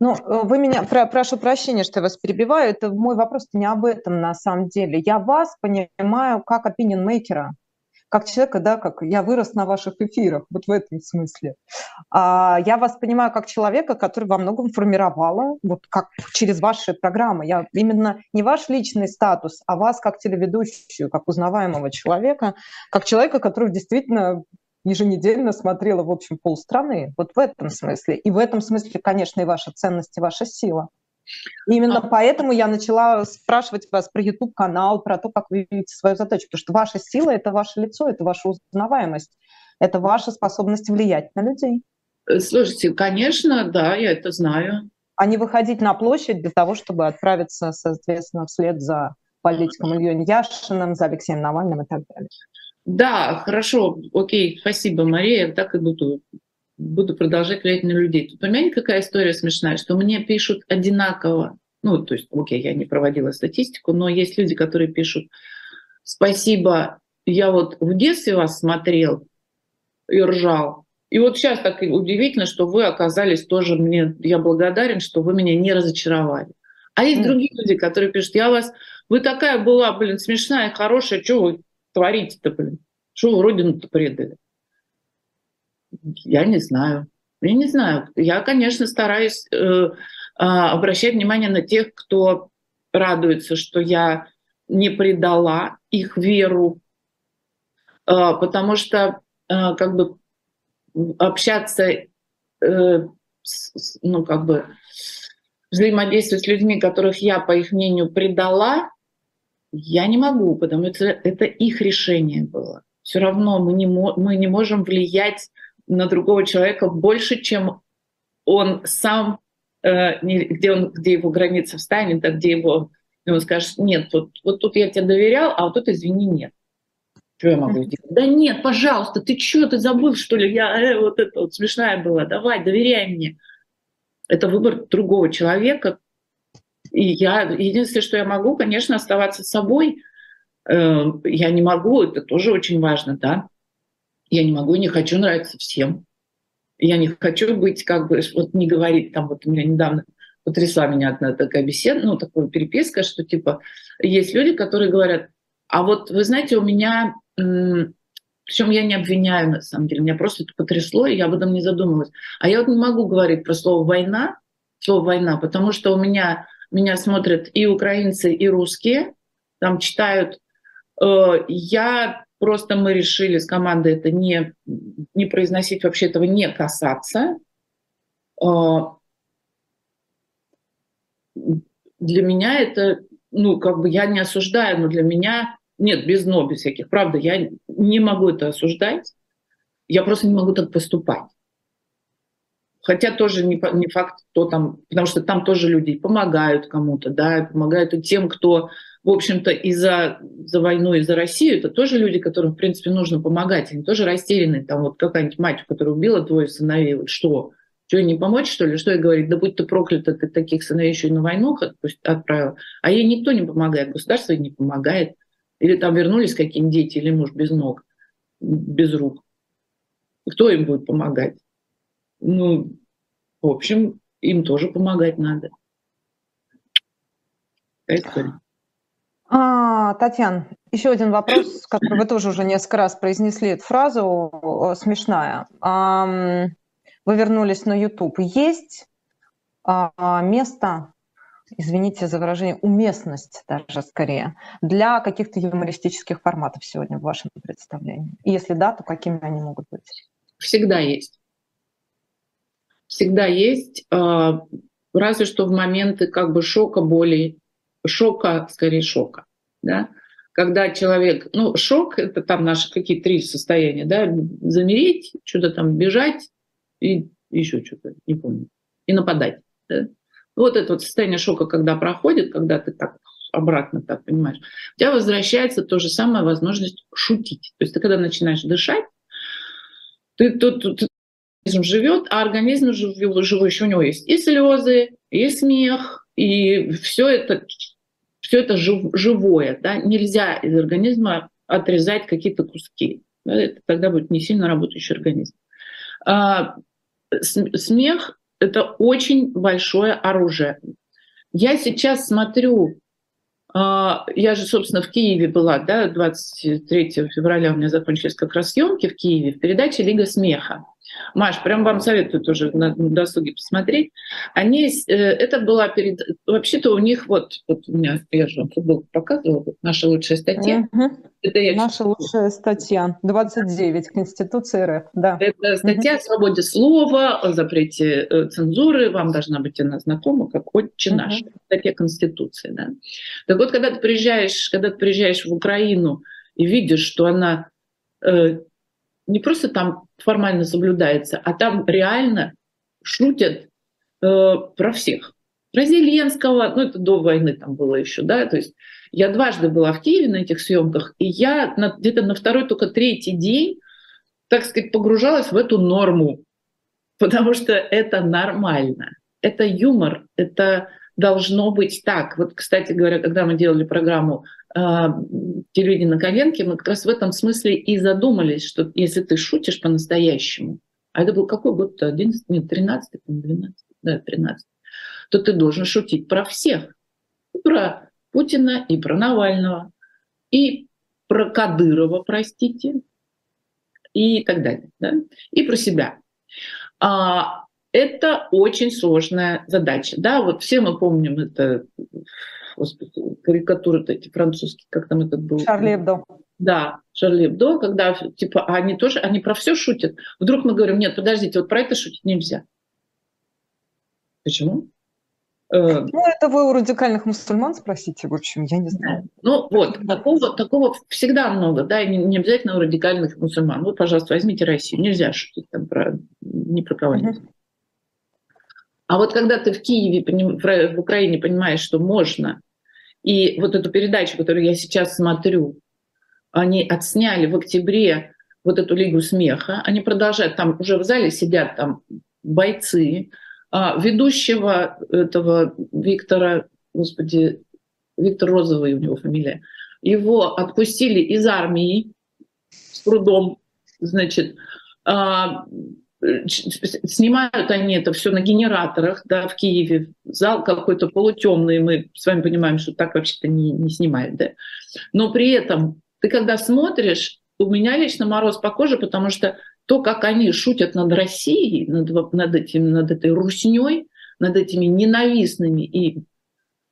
Ну, э, вы меня, про, прошу прощения, что я вас перебиваю, это мой вопрос не об этом на самом деле. Я вас понимаю как opinion-мейкера, как человека, да, как я вырос на ваших эфирах, вот в этом смысле. А я вас понимаю как человека, который во многом формировала, вот как через ваши программы. Я именно не ваш личный статус, а вас как телеведущую, как узнаваемого человека, как человека, который действительно еженедельно смотрела, в общем, полстраны. Вот в этом смысле. И в этом смысле, конечно, и ваша ценность, и ваша сила. Именно а... поэтому я начала спрашивать вас про YouTube-канал, про то, как вы видите свою задачу. Потому что ваша сила – это ваше лицо, это ваша узнаваемость, это ваша способность влиять на людей. Э, слушайте, конечно, да, я это знаю. А не выходить на площадь для того, чтобы отправиться, соответственно, вслед за политиком Ильей Яшиным, за Алексеем Навальным и так далее. Да, хорошо, окей, спасибо, Мария, так и буду. Буду продолжать влиять на людей. Тут понимаете, какая история смешная, что мне пишут одинаково. Ну, то есть, окей, я не проводила статистику, но есть люди, которые пишут «Спасибо, я вот в детстве вас смотрел и ржал, и вот сейчас так удивительно, что вы оказались тоже мне, я благодарен, что вы меня не разочаровали. А есть mm. другие люди, которые пишут, я вас, вы такая была, блин, смешная, хорошая, что вы творите-то, блин? Что вы родину-то предали? Я не знаю. Я не знаю. Я, конечно, стараюсь э, э, обращать внимание на тех, кто радуется, что я не предала их веру, э, потому что э, как бы общаться, э, с, ну как бы взаимодействовать с людьми, которых я, по их мнению, предала, я не могу, потому что это их решение было. Все равно мы не, мы не можем влиять на другого человека больше, чем он сам, э, где, он, где его граница встанет, а где его, и он скажет, нет, вот, вот тут я тебе доверял, а вот тут, извини, нет. Что я могу сделать? Да нет, пожалуйста, ты что, ты забыл, что ли? Я э, вот это вот смешная была. Давай, доверяй мне. Это выбор другого человека, и я, единственное, что я могу, конечно, оставаться собой. Э, я не могу, это тоже очень важно, да. Я не могу, не хочу нравиться всем. Я не хочу быть, как бы, вот не говорить, там, вот у меня недавно потрясла меня одна такая беседа, ну, такая переписка, что, типа, есть люди, которые говорят, а вот, вы знаете, у меня, причем я не обвиняю, на самом деле, меня просто это потрясло, и я об этом не задумывалась. А я вот не могу говорить про слово «война», слово «война», потому что у меня меня смотрят и украинцы, и русские, там читают. Э, я просто мы решили с командой это не, не произносить, вообще этого не касаться. Э, для меня это, ну, как бы я не осуждаю, но для меня нет, без но, без всяких. Правда, я не могу это осуждать. Я просто не могу так поступать. Хотя тоже не, не факт, кто там, потому что там тоже люди помогают кому-то, да, помогают и тем, кто, в общем-то, и за, за войну, и за Россию, это тоже люди, которым, в принципе, нужно помогать. Они тоже растеряны. Там вот какая-нибудь мать, которая убила двое сыновей, вот что? Что, не помочь, что ли? Что ей говорить? Да будь ты проклята, ты таких сыновей еще и на войну отправил. А ей никто не помогает, государство ей не помогает. Или там вернулись какие-нибудь дети, или муж без ног, без рук. Кто им будет помогать? ну, в общем, им тоже помогать надо. А, Татьяна, еще один вопрос, (coughs) который вы тоже уже несколько раз произнесли эту фразу, смешная. Вы вернулись на YouTube. Есть а, место извините за выражение, уместность даже скорее для каких-то юмористических форматов сегодня в вашем представлении? И если да, то какими они могут быть? Всегда есть. Всегда есть, а, разве что в моменты как бы шока, боли, шока, скорее шока, да, когда человек, ну, шок — это там наши какие-то три состояния, да, замереть, что-то там бежать и еще что-то, не помню, и нападать. Да? Вот это вот состояние шока, когда проходит, когда ты так обратно так понимаешь, у тебя возвращается то же самое возможность шутить. То есть ты когда начинаешь дышать, ты тут, тут организм живет, а организм живущий у него есть и слезы, и смех, и все это все это жив, живое, да, нельзя из организма отрезать какие-то куски. Это тогда будет не сильно работающий организм. А, смех — это очень большое оружие. Я сейчас смотрю, а, я же, собственно, в Киеве была, да, 23 февраля у меня закончились как раз съемки в Киеве в передаче «Лига смеха». Маш, прям вам советую тоже на досуге посмотреть. Они, э, это была перед... Вообще-то у них вот, вот у меня, я же вам футболку показывала, вот наша лучшая статья. Угу. Это я Наша читала. лучшая статья, 29 Конституции РФ, да. Это статья угу. о свободе слова, о запрете э, цензуры, вам должна быть она знакома, как «Отче угу. наш», статья Конституции, да. Так вот, когда ты приезжаешь, когда ты приезжаешь в Украину и видишь, что она э, не просто там формально соблюдается, а там реально шутят э, про всех. Про Зеленского, ну это до войны там было еще, да, то есть я дважды была в Киеве на этих съемках, и я на, где-то на второй, только третий день, так сказать, погружалась в эту норму, потому что это нормально, это юмор, это должно быть так. Вот, кстати говоря, когда мы делали программу э, телевидения на коленке, мы как раз в этом смысле и задумались, что если ты шутишь по-настоящему, а это был какой год-то? 11, нет, 13, 12, да, 13, то ты должен шутить про всех. И про Путина, и про Навального, и про Кадырова, простите, и так далее, да? и про себя. А, это очень сложная задача. Да, вот все мы помним это, господи, карикатуры эти французские, как там этот был. Шарли Эбдо. Да, Шарли Эбдо, когда типа они тоже, они про все шутят. Вдруг мы говорим, нет, подождите, вот про это шутить нельзя. Почему? Э, ну, это вы у радикальных мусульман спросите, в общем, я не знаю. Ну, вот, такого, такого всегда много, да, и не, не обязательно у радикальных мусульман. Вот, пожалуйста, возьмите Россию. Нельзя шутить там про, ни про кого нибудь. А вот когда ты в Киеве, в Украине понимаешь, что можно, и вот эту передачу, которую я сейчас смотрю, они отсняли в октябре вот эту Лигу смеха, они продолжают, там уже в зале сидят там бойцы, а ведущего этого Виктора, господи, Виктор Розовый у него фамилия, его отпустили из армии с трудом, значит, а, снимают они это все на генераторах, да, в Киеве, зал какой-то полутемный, мы с вами понимаем, что так вообще-то не, не снимают, да. Но при этом ты когда смотришь, у меня лично мороз по коже, потому что то, как они шутят над Россией, над, над, этим, над этой русней, над этими ненавистными и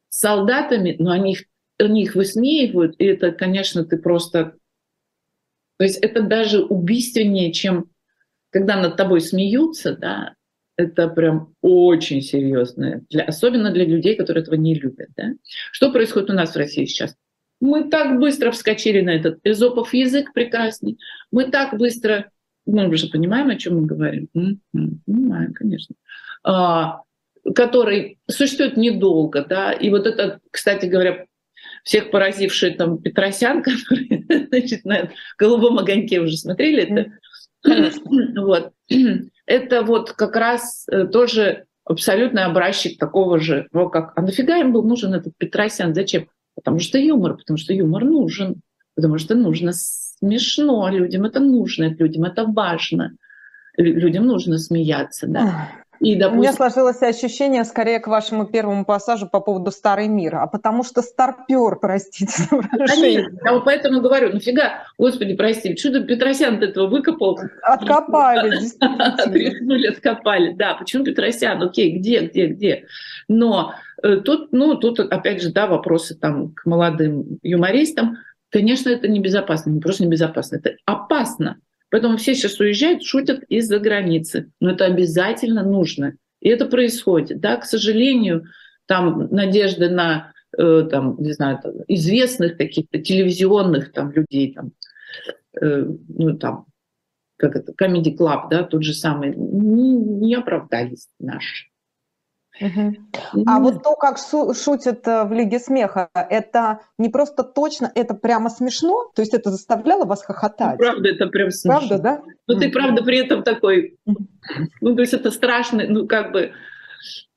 солдатами, но они их, они их высмеивают, и это, конечно, ты просто... То есть это даже убийственнее, чем когда над тобой смеются, да, это прям очень серьезно, для, особенно для людей, которые этого не любят. Да? Что происходит у нас в России сейчас? Мы так быстро вскочили на этот эзопов язык прекрасный, мы так быстро, мы уже понимаем, о чем мы говорим, понимаем, конечно, а, который существует недолго, да, и вот это, кстати говоря, всех поразивший там Петросян, (laughs) который, значит, на голубом огоньке уже смотрели, это (clears throat) вот. (clears throat) Это вот как раз э, тоже абсолютный образчик такого же, ну, как, а нафига им был нужен этот Петросян? Зачем? Потому что юмор, потому что юмор нужен, потому что нужно смешно, людям это нужно, людям это важно, людям нужно смеяться, да. И, допустим... У меня сложилось ощущение скорее к вашему первому пассажу по поводу «Старый мир», а потому что старпер, (laughs) простите выражение. Я вот поэтому говорю, нафига, господи, прости, чудо Петросян этого выкопал. Откопали, (laughs) действительно. откопали, да, почему Петросян, окей, где, где, где? Но Э, тут, ну, тут опять же, да, вопросы там к молодым юмористам. Конечно, это небезопасно, не просто небезопасно, это опасно. Поэтому все сейчас уезжают, шутят из-за границы. Но это обязательно нужно. И это происходит. Да, к сожалению, там надежды на э, там, не знаю, там, известных каких-то телевизионных там, людей, там, э, ну, там, как это, Comedy Club, да, тот же самый, не, не оправдались наши. Угу. А вот то, как шутят э, в Лиге смеха, это не просто точно, это прямо смешно? То есть это заставляло вас хохотать? Ну, правда, это прям смешно. Правда, да? Но ты, правда, при этом такой... Ну, то есть это страшно, ну, как бы...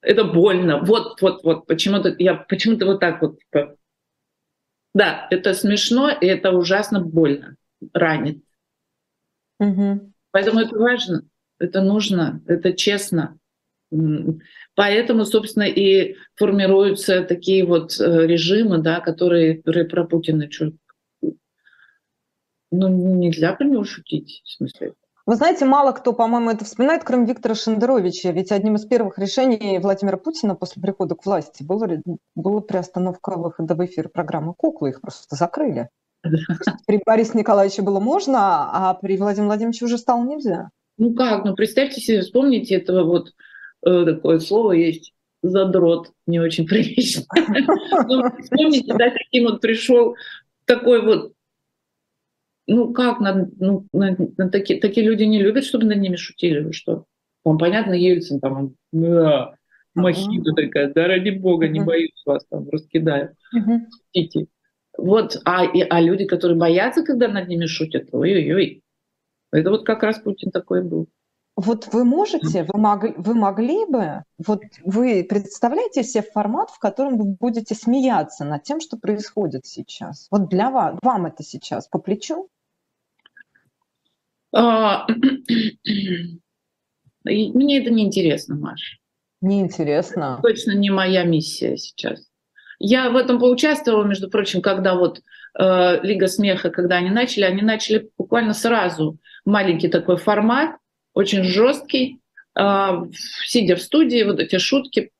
Это больно. Вот, вот, вот. Почему-то я почему-то вот так вот... Да, это смешно, и это ужасно больно. Ранит. Угу. Поэтому это важно, это нужно, это честно. Поэтому, собственно, и формируются такие вот э, режимы, да, которые, которые про Путина что, ну, нельзя про него шутить, в смысле. Вы знаете, мало кто, по-моему, это вспоминает, кроме Виктора Шендеровича. Ведь одним из первых решений Владимира Путина после прихода к власти было, была приостановка выхода в эфир программы «Куклы». Их просто закрыли. При Борисе Николаевиче было можно, а при Владимире Владимировиче уже стало нельзя. Ну как, ну представьте себе, вспомните этого вот такое слово есть задрот, не очень прилично. (laughs) Ну, вспомните, да, каким вот пришел такой вот, ну как, ну, такие, такие люди не любят, чтобы над ними шутили, вы что? Он, понятно, Ельцин там, да, махина такая, да ради бога, не боюсь вас там, раскидаю. Идите. Вот, а, и, а люди, которые боятся, когда над ними шутят, ой-ой-ой. Это вот как раз Путин такой был. Вот вы можете, вы, мог, вы могли бы, вот вы представляете себе формат, в котором вы будете смеяться над тем, что происходит сейчас? Вот для вас, вам это сейчас по плечу? А, (clears throat) мне это не интересно, Маш. Неинтересно. Точно не моя миссия сейчас. Я в этом поучаствовала, между прочим, когда вот э, Лига смеха, когда они начали, они начали буквально сразу маленький такой формат, очень жесткий, э, сидя в студии, вот эти шутки,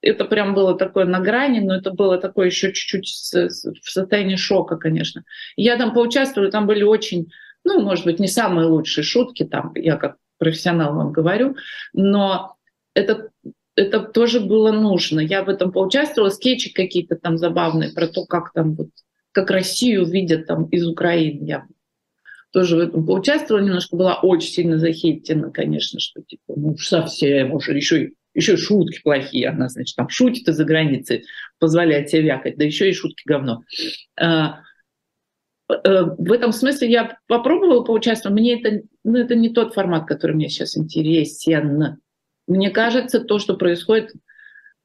это прям было такое на грани, но это было такое еще чуть-чуть в состоянии шока, конечно. Я там поучаствовала, там были очень, ну, может быть, не самые лучшие шутки, там, я как профессионал вам говорю, но это это тоже было нужно. Я в этом поучаствовала, скетчи какие-то там забавные про то, как там вот, как Россию видят там из Украины. Я тоже в этом поучаствовала, немножко была очень сильно захейтена, конечно, что типа, ну совсем уже, еще, еще шутки плохие. Она, значит, там шутит из-за границы, позволяет себе вякать, да еще и шутки говно. А, э, в этом смысле я попробовала поучаствовать, мне это, ну, это не тот формат, который мне сейчас интересен. Мне кажется, то, что происходит,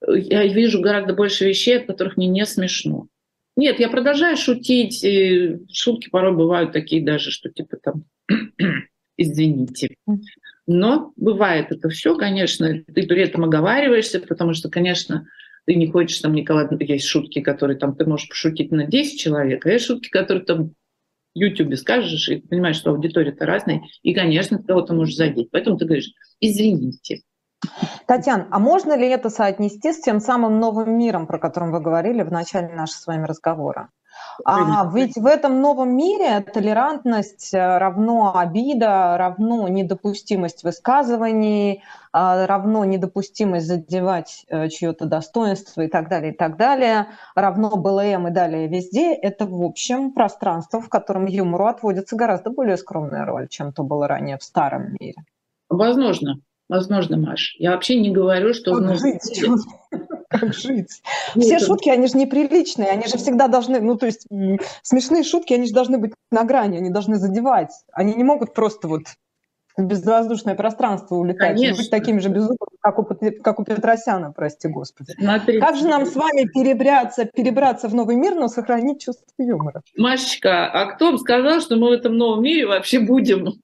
я вижу гораздо больше вещей, от которых мне не смешно. Нет, я продолжаю шутить. И шутки порой бывают такие даже, что типа там (clears throat) извините. Но бывает это все, конечно, ты при этом оговариваешься, потому что, конечно, ты не хочешь там, Николай, есть шутки, которые там ты можешь пошутить на 10 человек, а есть шутки, которые там в YouTube скажешь, и ты понимаешь, что аудитория-то разная, и, конечно, ты кого-то можешь задеть. Поэтому ты говоришь, извините. Татьяна, а можно ли это соотнести с тем самым новым миром, про который вы говорили в начале нашего с вами разговора? А ведь в этом новом мире толерантность э, равно обида, равно недопустимость высказываний, а, равно недопустимость задевать э, чье-то достоинство и так далее, и так далее, равно БЛМ и далее везде. Это, в общем, пространство, в котором юмору отводится гораздо более скромная роль, чем то было ранее в старом мире. Возможно. Возможно, Маш. Я вообще не говорю, что... Как жить? (laughs) Как жить? Все шутки, они же неприличные, они же всегда должны, ну, то есть смешные шутки, они же должны быть на грани, они должны задевать. Они не могут просто вот в безвоздушное пространство улетать Конечно. быть такими же безумными, как у, как у Петросяна, прости господи. Смотри. Как же нам с вами перебраться, перебраться в новый мир, но сохранить чувство юмора? Машечка, а кто вам сказал, что мы в этом новом мире вообще будем?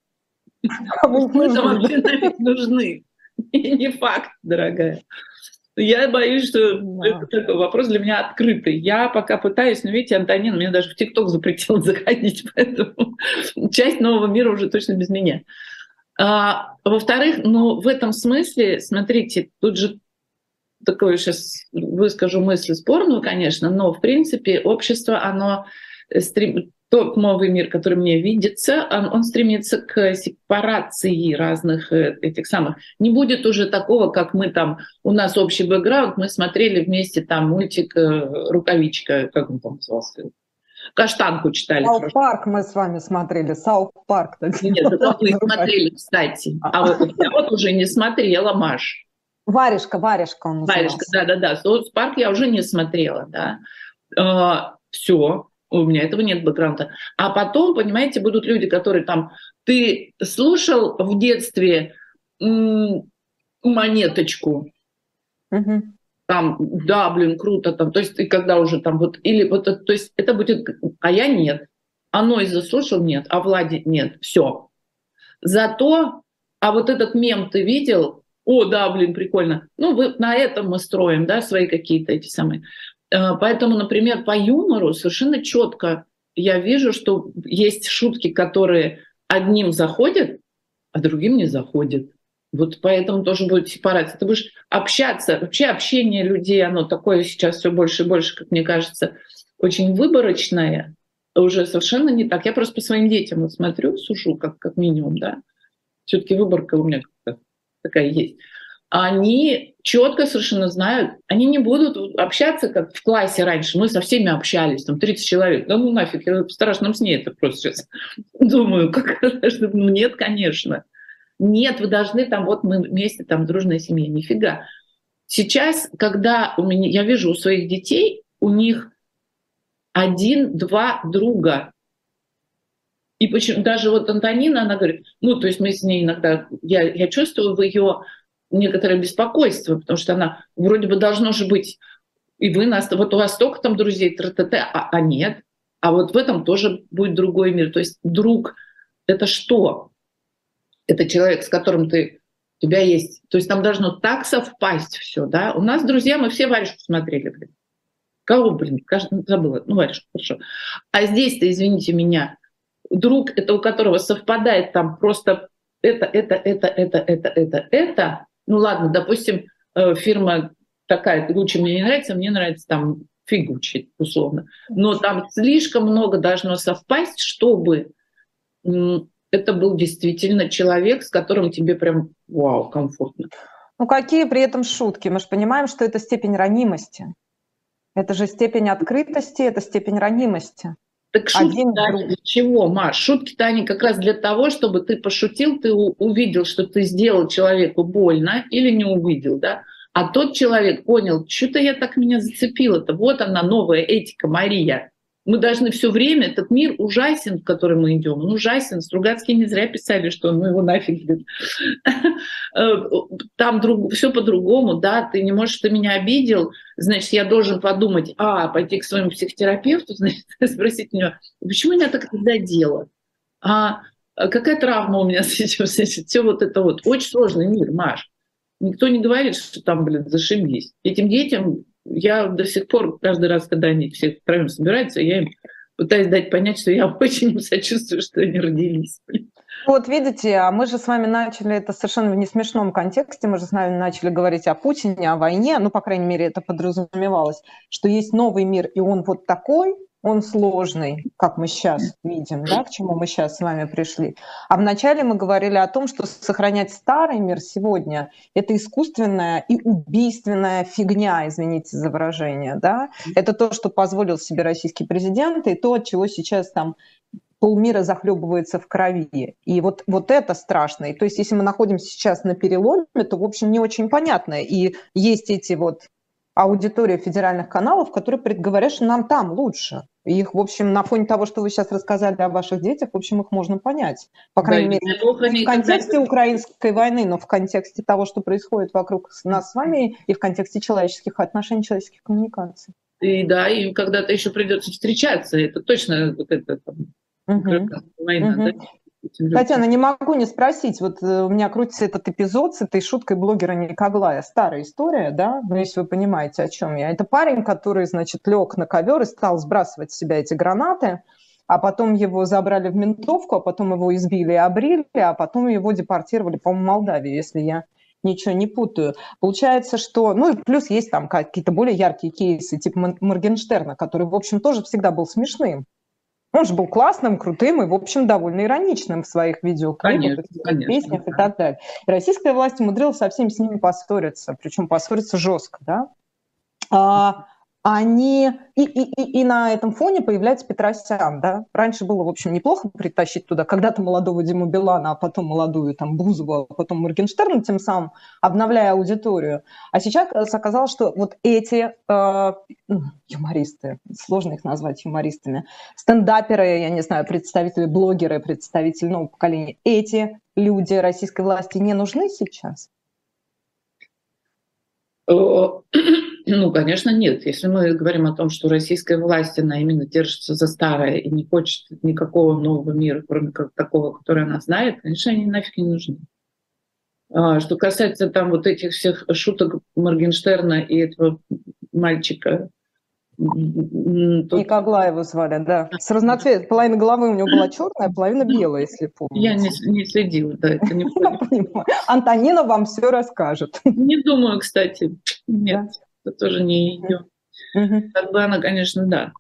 Кому это вообще нафиг нужны? Не факт, дорогая. Я боюсь, что да. это такой вопрос для меня открытый. Я пока пытаюсь, но видите, Антонин меня даже в ТикТок запретил (laughs) заходить, поэтому часть нового мира уже точно без меня. А, во-вторых, ну, в этом смысле, смотрите, тут же такое сейчас выскажу мысль спорную, конечно, но в принципе общество, оно стрем... тот новый мир, который мне видится, он, стремится к сепарации разных э, этих самых. Не будет уже такого, как мы там, у нас общий бэкграунд, мы смотрели вместе там мультик э, «Рукавичка», как он там назывался, Каштанку читали. South Park мы с вами смотрели. South Park. Нет, это вы смотрели, кстати. А вот я вот уже не смотрела, Маш. Варежка, варежка он Варежка, да-да-да. South Park я уже не смотрела, да. А, все, у меня этого нет бэкграунда. А потом, понимаете, будут люди, которые там, ты слушал в детстве монеточку, угу там, да, блин, круто, там, то есть, и когда уже там вот, или вот, то есть, это будет, а я нет, а Нойз заслушал нет, а Влади нет, все. Зато, а вот этот мем ты видел, о, да, блин, прикольно. Ну, вы, на этом мы строим, да, свои какие-то эти самые. Э, поэтому, например, по юмору совершенно четко я вижу, что есть шутки, которые одним заходят, а другим не заходят. Вот поэтому тоже будет сепарация. Ты будешь общаться. Вообще общение людей, оно такое сейчас все больше и больше, как мне кажется, очень выборочное. Уже совершенно не так. Я просто по своим детям вот смотрю, сушу, как, как минимум, да. Все-таки выборка у меня такая есть. Они четко совершенно знают, они не будут общаться, как в классе раньше. Мы со всеми общались, там 30 человек. Да ну нафиг, я в страшном сне это просто сейчас (laughs) думаю. Как, ну нет, конечно. Нет, вы должны там, вот мы вместе, там, дружная семья. Нифига. Сейчас, когда у меня, я вижу у своих детей, у них один-два друга. И почему даже вот Антонина, она говорит, ну, то есть мы с ней иногда, я, я чувствую в ее некоторое беспокойство, потому что она вроде бы должно же быть, и вы нас, вот у вас столько там друзей, тра-та-та, а, а нет, а вот в этом тоже будет другой мир. То есть друг — это что? это человек, с которым ты у тебя есть. То есть там должно так совпасть все, да. У нас, друзья, мы все варежку смотрели, блин. Кого, блин, кажется, забыла. Ну, варежку, хорошо. А здесь-то, извините меня, друг, это у которого совпадает там просто это, это, это, это, это, это, это. Ну ладно, допустим, э, фирма такая, Гуччи мне не нравится, мне нравится там фигучи, условно. Но там слишком много должно совпасть, чтобы это был действительно человек, с которым тебе прям вау, комфортно. Ну какие при этом шутки? Мы же понимаем, что это степень ранимости. Это же степень открытости, это степень ранимости. Так шутки для чего, Маш? Шутки-то они как раз для того, чтобы ты пошутил, ты увидел, что ты сделал человеку больно или не увидел, да? А тот человек понял, что-то я так меня зацепила-то. Вот она, новая этика Мария. Мы должны все время, этот мир ужасен, в который мы идем, он ужасен. Стругацкие не зря писали, что ну его нафиг. (laughs) Там друг, все по-другому, да, ты не можешь, ты меня обидел, значит, я должен подумать, а, пойти к своему психотерапевту, (laughs) значит, спросить у него, почему меня так задело? А, а какая травма у меня (laughs) с этим, значит, все вот это вот. Очень сложный мир, Маш. Никто не говорит, что там, блин, зашибись. Этим детям я до сих пор, каждый раз, когда они все втроем собираются, я им пытаюсь дать понять, что я (laughs) очень им сочувствую, что они родились. Вот видите, а мы же с вами начали это совершенно в несмешном контексте, мы же с вами начали говорить о Путине, о войне, ну, по крайней мере, это подразумевалось, что есть новый мир, и он вот такой, он сложный, как мы сейчас видим, да, к чему мы сейчас с вами пришли. А вначале мы говорили о том, что сохранять старый мир сегодня – это искусственная и убийственная фигня, извините за выражение, да. Это то, что позволил себе российский президент, и то, от чего сейчас там полмира захлебывается в крови. И вот, вот это страшно. И то есть если мы находимся сейчас на переломе, то, в общем, не очень понятно. И есть эти вот аудитория федеральных каналов, которые говорят, что нам там лучше. И их, в общем, на фоне того, что вы сейчас рассказали о ваших детях, в общем, их можно понять. По крайней да, мере, не в контексте когда... украинской войны, но в контексте того, что происходит вокруг нас с вами, и в контексте человеческих отношений, человеческих коммуникаций. И да, им когда-то еще придется встречаться. Это точно вот это там, угу. война, угу. да? Татьяна, не могу не спросить, вот э, у меня крутится этот эпизод с этой шуткой блогера Никоглая. Старая история, да, ну, если вы понимаете, о чем я. Это парень, который, значит, лег на ковер и стал сбрасывать с себя эти гранаты, а потом его забрали в ментовку, а потом его избили и обрили, а потом его депортировали, по-моему, в Молдавию, если я ничего не путаю. Получается, что... Ну и плюс есть там какие-то более яркие кейсы, типа Моргенштерна, который, в общем, тоже всегда был смешным. Он же был классным, крутым и, в общем, довольно ироничным в своих видеоклипах, песнях и так далее. И российская власть умудрилась со всеми с ними поссориться, причем поссориться жестко, да. А, они и, и, и, и на этом фоне появляется Петросян, да. Раньше было, в общем, неплохо притащить туда когда-то молодого Диму Билана, а потом молодую там Бузову, а потом Моргенштерна, тем самым обновляя аудиторию. А сейчас оказалось, что вот эти э, юмористы, сложно их назвать юмористами, стендаперы, я не знаю, представители блогеры, представители нового поколения, эти люди российской власти не нужны сейчас? Ну, конечно, нет. Если мы говорим о том, что российская власть, она именно держится за старое и не хочет никакого нового мира, кроме как такого, который она знает, конечно, они нафиг не нужны. А, что касается там вот этих всех шуток Моргенштерна и этого мальчика, Тут... Никоглаева звали, да. С разноцветной. Половина головы у него была черная, половина белая, если помните. Я не, не следила, да, это не (laughs) Антонина вам все расскажет. Не думаю, кстати. Нет, это тоже не ее. Как бы она, конечно, да.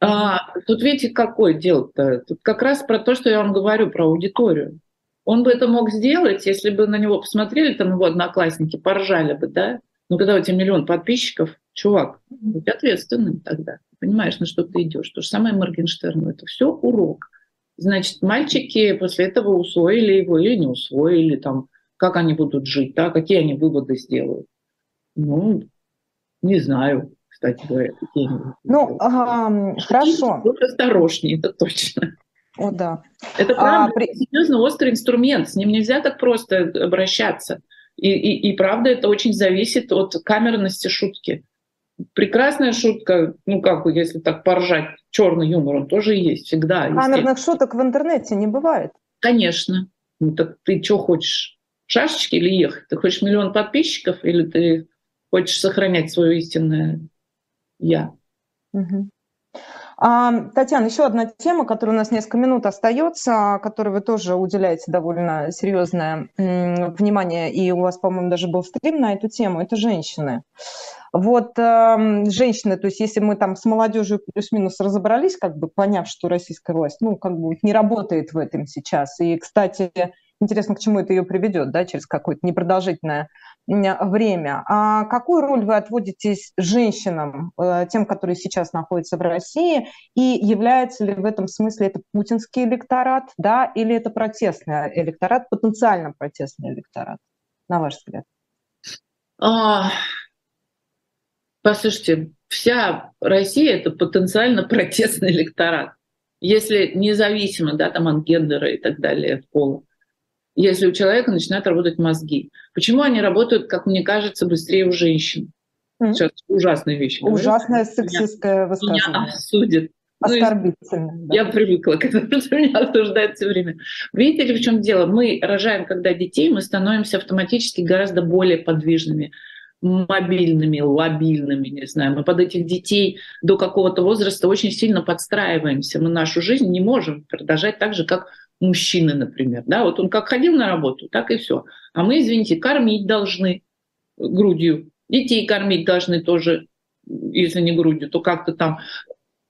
А, тут видите, какое дело-то? Тут как раз про то, что я вам говорю, про аудиторию. Он бы это мог сделать, если бы на него посмотрели, там его одноклассники, поржали бы, да? Но когда у тебя миллион подписчиков, чувак, будь ответственным тогда. Понимаешь, на что ты идешь. То же самое Моргенштерну. Это все урок. Значит, мальчики после этого усвоили его или не усвоили, там, как они будут жить, да, какие они выводы сделают. Ну, не знаю, кстати говоря, какие они Ну, ага, хорошо. Будь осторожнее, это точно. О, да. Это правда, а, при... серьезно острый инструмент, с ним нельзя так просто обращаться. И, и, и правда, это очень зависит от камерности шутки прекрасная шутка, ну как бы, если так поржать, черный юмор, он тоже есть всегда. Камерных шуток в интернете не бывает. Конечно. Ну так ты что хочешь? Шашечки или ехать? Ты хочешь миллион подписчиков или ты хочешь сохранять свое истинное я? Угу. А, Татьяна, еще одна тема, которая у нас несколько минут остается, которой вы тоже уделяете довольно серьезное внимание, и у вас, по-моему, даже был стрим на эту тему, это женщины. Вот э, женщины, то есть если мы там с молодежью плюс-минус разобрались, как бы поняв, что российская власть, ну, как бы не работает в этом сейчас. И, кстати, интересно, к чему это ее приведет, да, через какое-то непродолжительное время. А какую роль вы отводите женщинам, э, тем, которые сейчас находятся в России, и является ли в этом смысле это путинский электорат, да, или это протестный электорат, потенциально протестный электорат, на ваш взгляд? А, Послушайте, вся Россия — это потенциально протестный электорат. Если независимо да, там, от гендера и так далее, от пола. Если у человека начинают работать мозги. Почему они работают, как мне кажется, быстрее у женщин? Mm. Сейчас ужасная вещь. Ужасное сексистское высказывание. Меня осудят. Оскорбительно. Ну, да. Я привыкла к этому, (laughs) что меня осуждают все время. Видите ли, в чем дело? Мы рожаем, когда детей, мы становимся автоматически гораздо более подвижными мобильными, лобильными, не знаю. Мы под этих детей до какого-то возраста очень сильно подстраиваемся. Мы нашу жизнь не можем продолжать так же, как мужчины, например. Да, вот он как ходил на работу, так и все. А мы, извините, кормить должны грудью, детей кормить должны тоже, если не грудью, то как-то там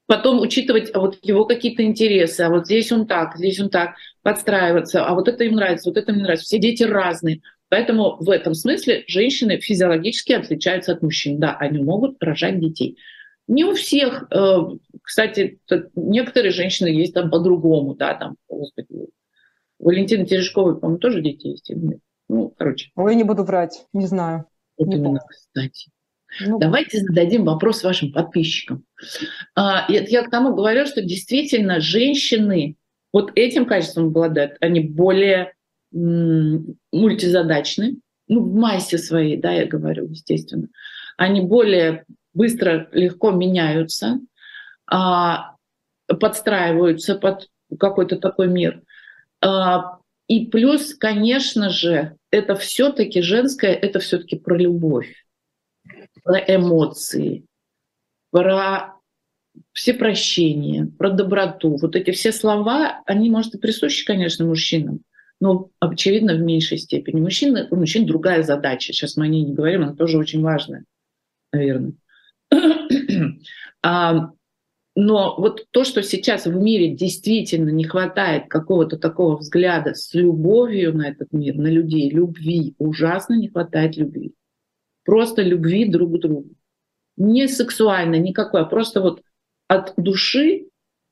потом учитывать а вот его какие-то интересы, а вот здесь он так, здесь он так, подстраиваться, а вот это им нравится, вот это мне нравится. Все дети разные. Поэтому в этом смысле женщины физиологически отличаются от мужчин. Да, они могут рожать детей. Не у всех, э, кстати, некоторые женщины есть там по-другому, да, там, господи, у Валентины Терешковой, по-моему, тоже дети есть или нет? Ну, короче. Ой, не буду врать, не знаю. Вот не именно, помню. кстати. Ну, Давайте зададим вопрос вашим подписчикам. А, я, я к тому говорю, что действительно женщины вот этим качеством обладают, они более мультизадачны, ну, в массе своей, да, я говорю, естественно. Они более быстро, легко меняются, а, подстраиваются под какой-то такой мир. А, и плюс, конечно же, это все-таки женское, это все-таки про любовь, про эмоции, про все прощения, про доброту. Вот эти все слова, они, может, и присущи, конечно, мужчинам, но, очевидно, в меньшей степени. Мужчины, у мужчин другая задача. Сейчас мы о ней не говорим, она тоже очень важная, наверное. (coughs) но вот то, что сейчас в мире действительно не хватает какого-то такого взгляда с любовью на этот мир, на людей, любви, ужасно не хватает любви. Просто любви друг к другу. Не сексуально, никакой, а просто вот от души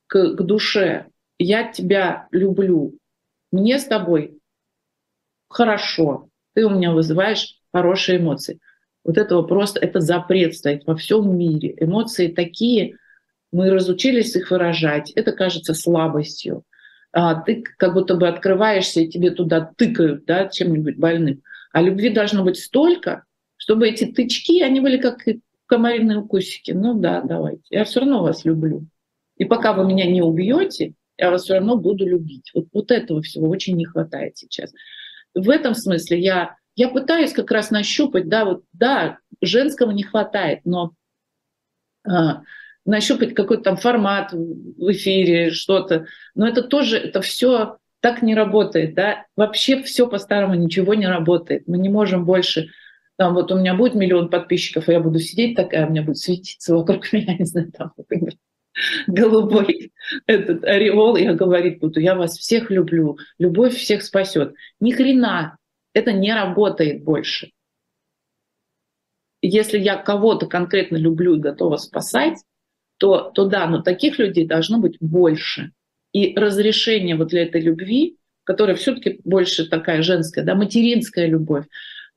к, к душе. Я тебя люблю. Мне с тобой хорошо. Ты у меня вызываешь хорошие эмоции. Вот этого просто, это запрет стоит во всем мире. Эмоции такие, мы разучились их выражать. Это кажется слабостью. А ты как будто бы открываешься, и тебе туда тыкают да, чем-нибудь больным. А любви должно быть столько, чтобы эти тычки, они были как комариные укусики. Ну да, давайте. Я все равно вас люблю. И пока вы меня не убьете, я вас все равно буду любить. Вот, вот этого всего очень не хватает сейчас. В этом смысле я я пытаюсь как раз нащупать, да, вот, да, женского не хватает, но а, нащупать какой-то там формат в эфире, что-то. Но это тоже, это все так не работает, да. Вообще все по-старому, ничего не работает. Мы не можем больше там вот у меня будет миллион подписчиков, и я буду сидеть такая, у меня будет светиться вокруг (laughs) меня, не знаю, там, например, голубой этот ореол, я говорить буду, я вас всех люблю, любовь всех спасет. Ни хрена, это не работает больше. Если я кого-то конкретно люблю и готова спасать, то, то да, но таких людей должно быть больше. И разрешение вот для этой любви, которая все-таки больше такая женская, да, материнская любовь,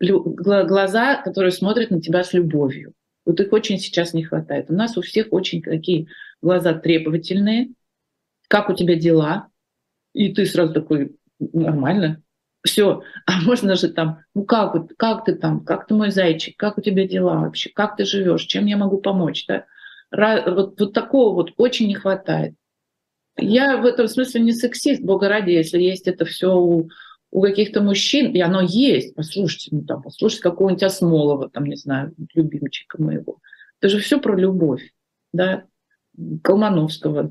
глаза, которые смотрят на тебя с любовью. Вот их очень сейчас не хватает. У нас у всех очень такие глаза требовательные. Как у тебя дела? И ты сразу такой, нормально, все, (laughs) а можно же там, ну как, как ты там, как ты мой зайчик, как у тебя дела вообще, как ты живешь, чем я могу помочь, да? Вот, вот такого вот очень не хватает. Я в этом смысле не сексист, бога ради, если есть это все у, у каких-то мужчин, и оно есть, послушайте, ну там, послушайте какого-нибудь Осмолова, там, не знаю, любимчика моего. Это же все про любовь, да, Колмановского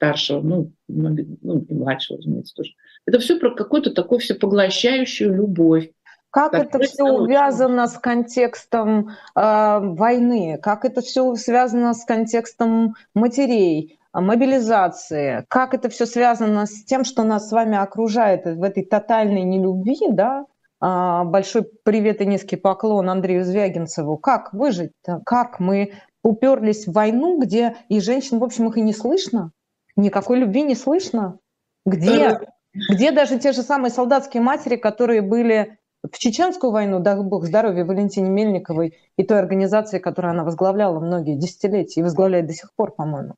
старшего, ну, ну и младшего, разумеется, тоже. Это все про какую-то такую всепоглощающую любовь. Как это все увязано с контекстом э, войны? Как это все связано с контекстом матерей, мобилизации? Как это все связано с тем, что нас с вами окружает в этой тотальной нелюбви, да? Э, большой привет и низкий поклон Андрею Звягинцеву. Как выжить? -то? Как мы уперлись в войну, где и женщин, в общем, их и не слышно? Никакой любви не слышно? Где где даже те же самые солдатские матери, которые были в чеченскую войну, дай бог здоровья Валентине Мельниковой и той организации, которую она возглавляла многие десятилетия и возглавляет до сих пор, по-моему.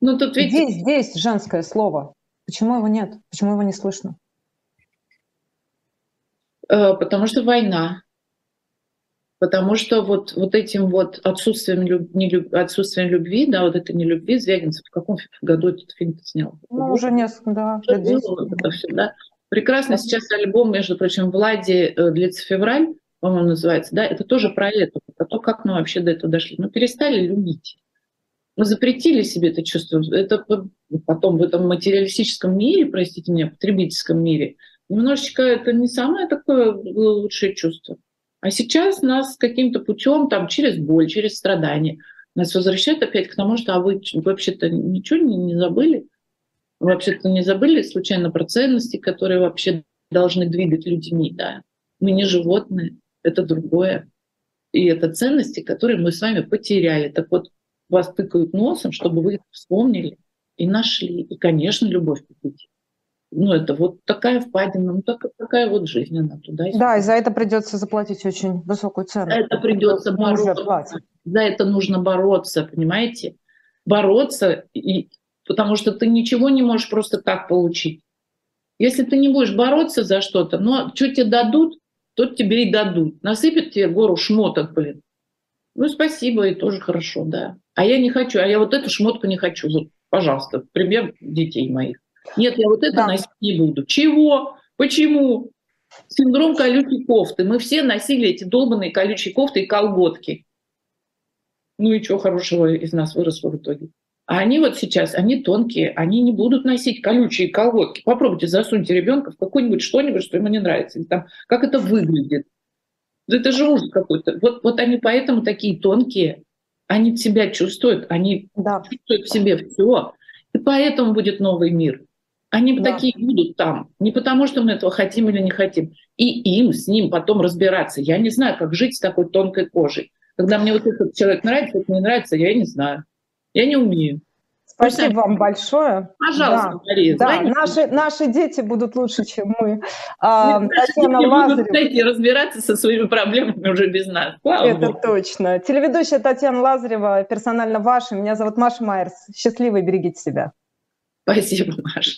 Ну, тут ведь... Здесь, здесь женское слово. Почему его нет? Почему его не слышно? Э, потому что война. Потому что вот, вот этим вот отсутствием, люб, не люб, отсутствием любви, да, вот это не любви, Звягинцев в каком году этот фильм снял? Ну, уже несколько, да. Это все, да. Прекрасно да. сейчас альбом, между прочим, Влади э, длится февраль, по-моему, называется, да, это тоже про это, про то, как мы вообще до этого дошли. Мы перестали любить. Мы запретили себе это чувство. Это потом в этом материалистическом мире, простите меня, потребительском мире, немножечко это не самое такое лучшее чувство. А сейчас нас каким-то путем, там, через боль, через страдания, нас возвращают опять к тому, что а вы вообще-то ничего не, не забыли? вообще-то не забыли случайно про ценности, которые вообще должны двигать людьми, да? Мы не животные, это другое. И это ценности, которые мы с вами потеряли. Так вот, вас тыкают носом, чтобы вы их вспомнили и нашли. И, конечно, любовь купить ну, это вот такая впадина, ну, так, такая вот жизнь, она туда и Да, и за это придется заплатить очень высокую цену. За это придется бороться. За это нужно бороться, понимаете? Бороться, и, потому что ты ничего не можешь просто так получить. Если ты не будешь бороться за что-то, ну, что тебе дадут, то тебе и дадут. Насыпят тебе гору шмоток, блин. Ну, спасибо, и тоже хорошо, да. А я не хочу, а я вот эту шмотку не хочу. Вот, пожалуйста, пример детей моих. Нет, я вот это да. носить не буду. Чего? Почему? Синдром колючей кофты. Мы все носили эти долбанные колючие кофты и колготки. Ну и что хорошего из нас выросло в итоге? А они вот сейчас, они тонкие, они не будут носить колючие колготки. Попробуйте засуньте ребенка в какой-нибудь что-нибудь, что ему не нравится. Или там, как это выглядит. Это же ужас какой-то. Вот, вот они поэтому такие тонкие. Они себя чувствуют, они да. чувствуют в себе все. И поэтому будет новый мир. Они да. такие будут там. Не потому, что мы этого хотим или не хотим. И им с ним потом разбираться. Я не знаю, как жить с такой тонкой кожей. Когда мне вот этот человек нравится, это не нравится, я не знаю. Я не умею. Спасибо вам большое. Пожалуйста, да, Мария, да, наши, наши дети будут лучше, чем мы. А, Татьяна Лазарева. будут разбираться со своими проблемами уже без нас. Слава Это Богу. точно. Телеведущая Татьяна Лазарева, персонально ваша. Меня зовут Маша Майерс. Счастливы, берегите себя. Спасибо, Маша.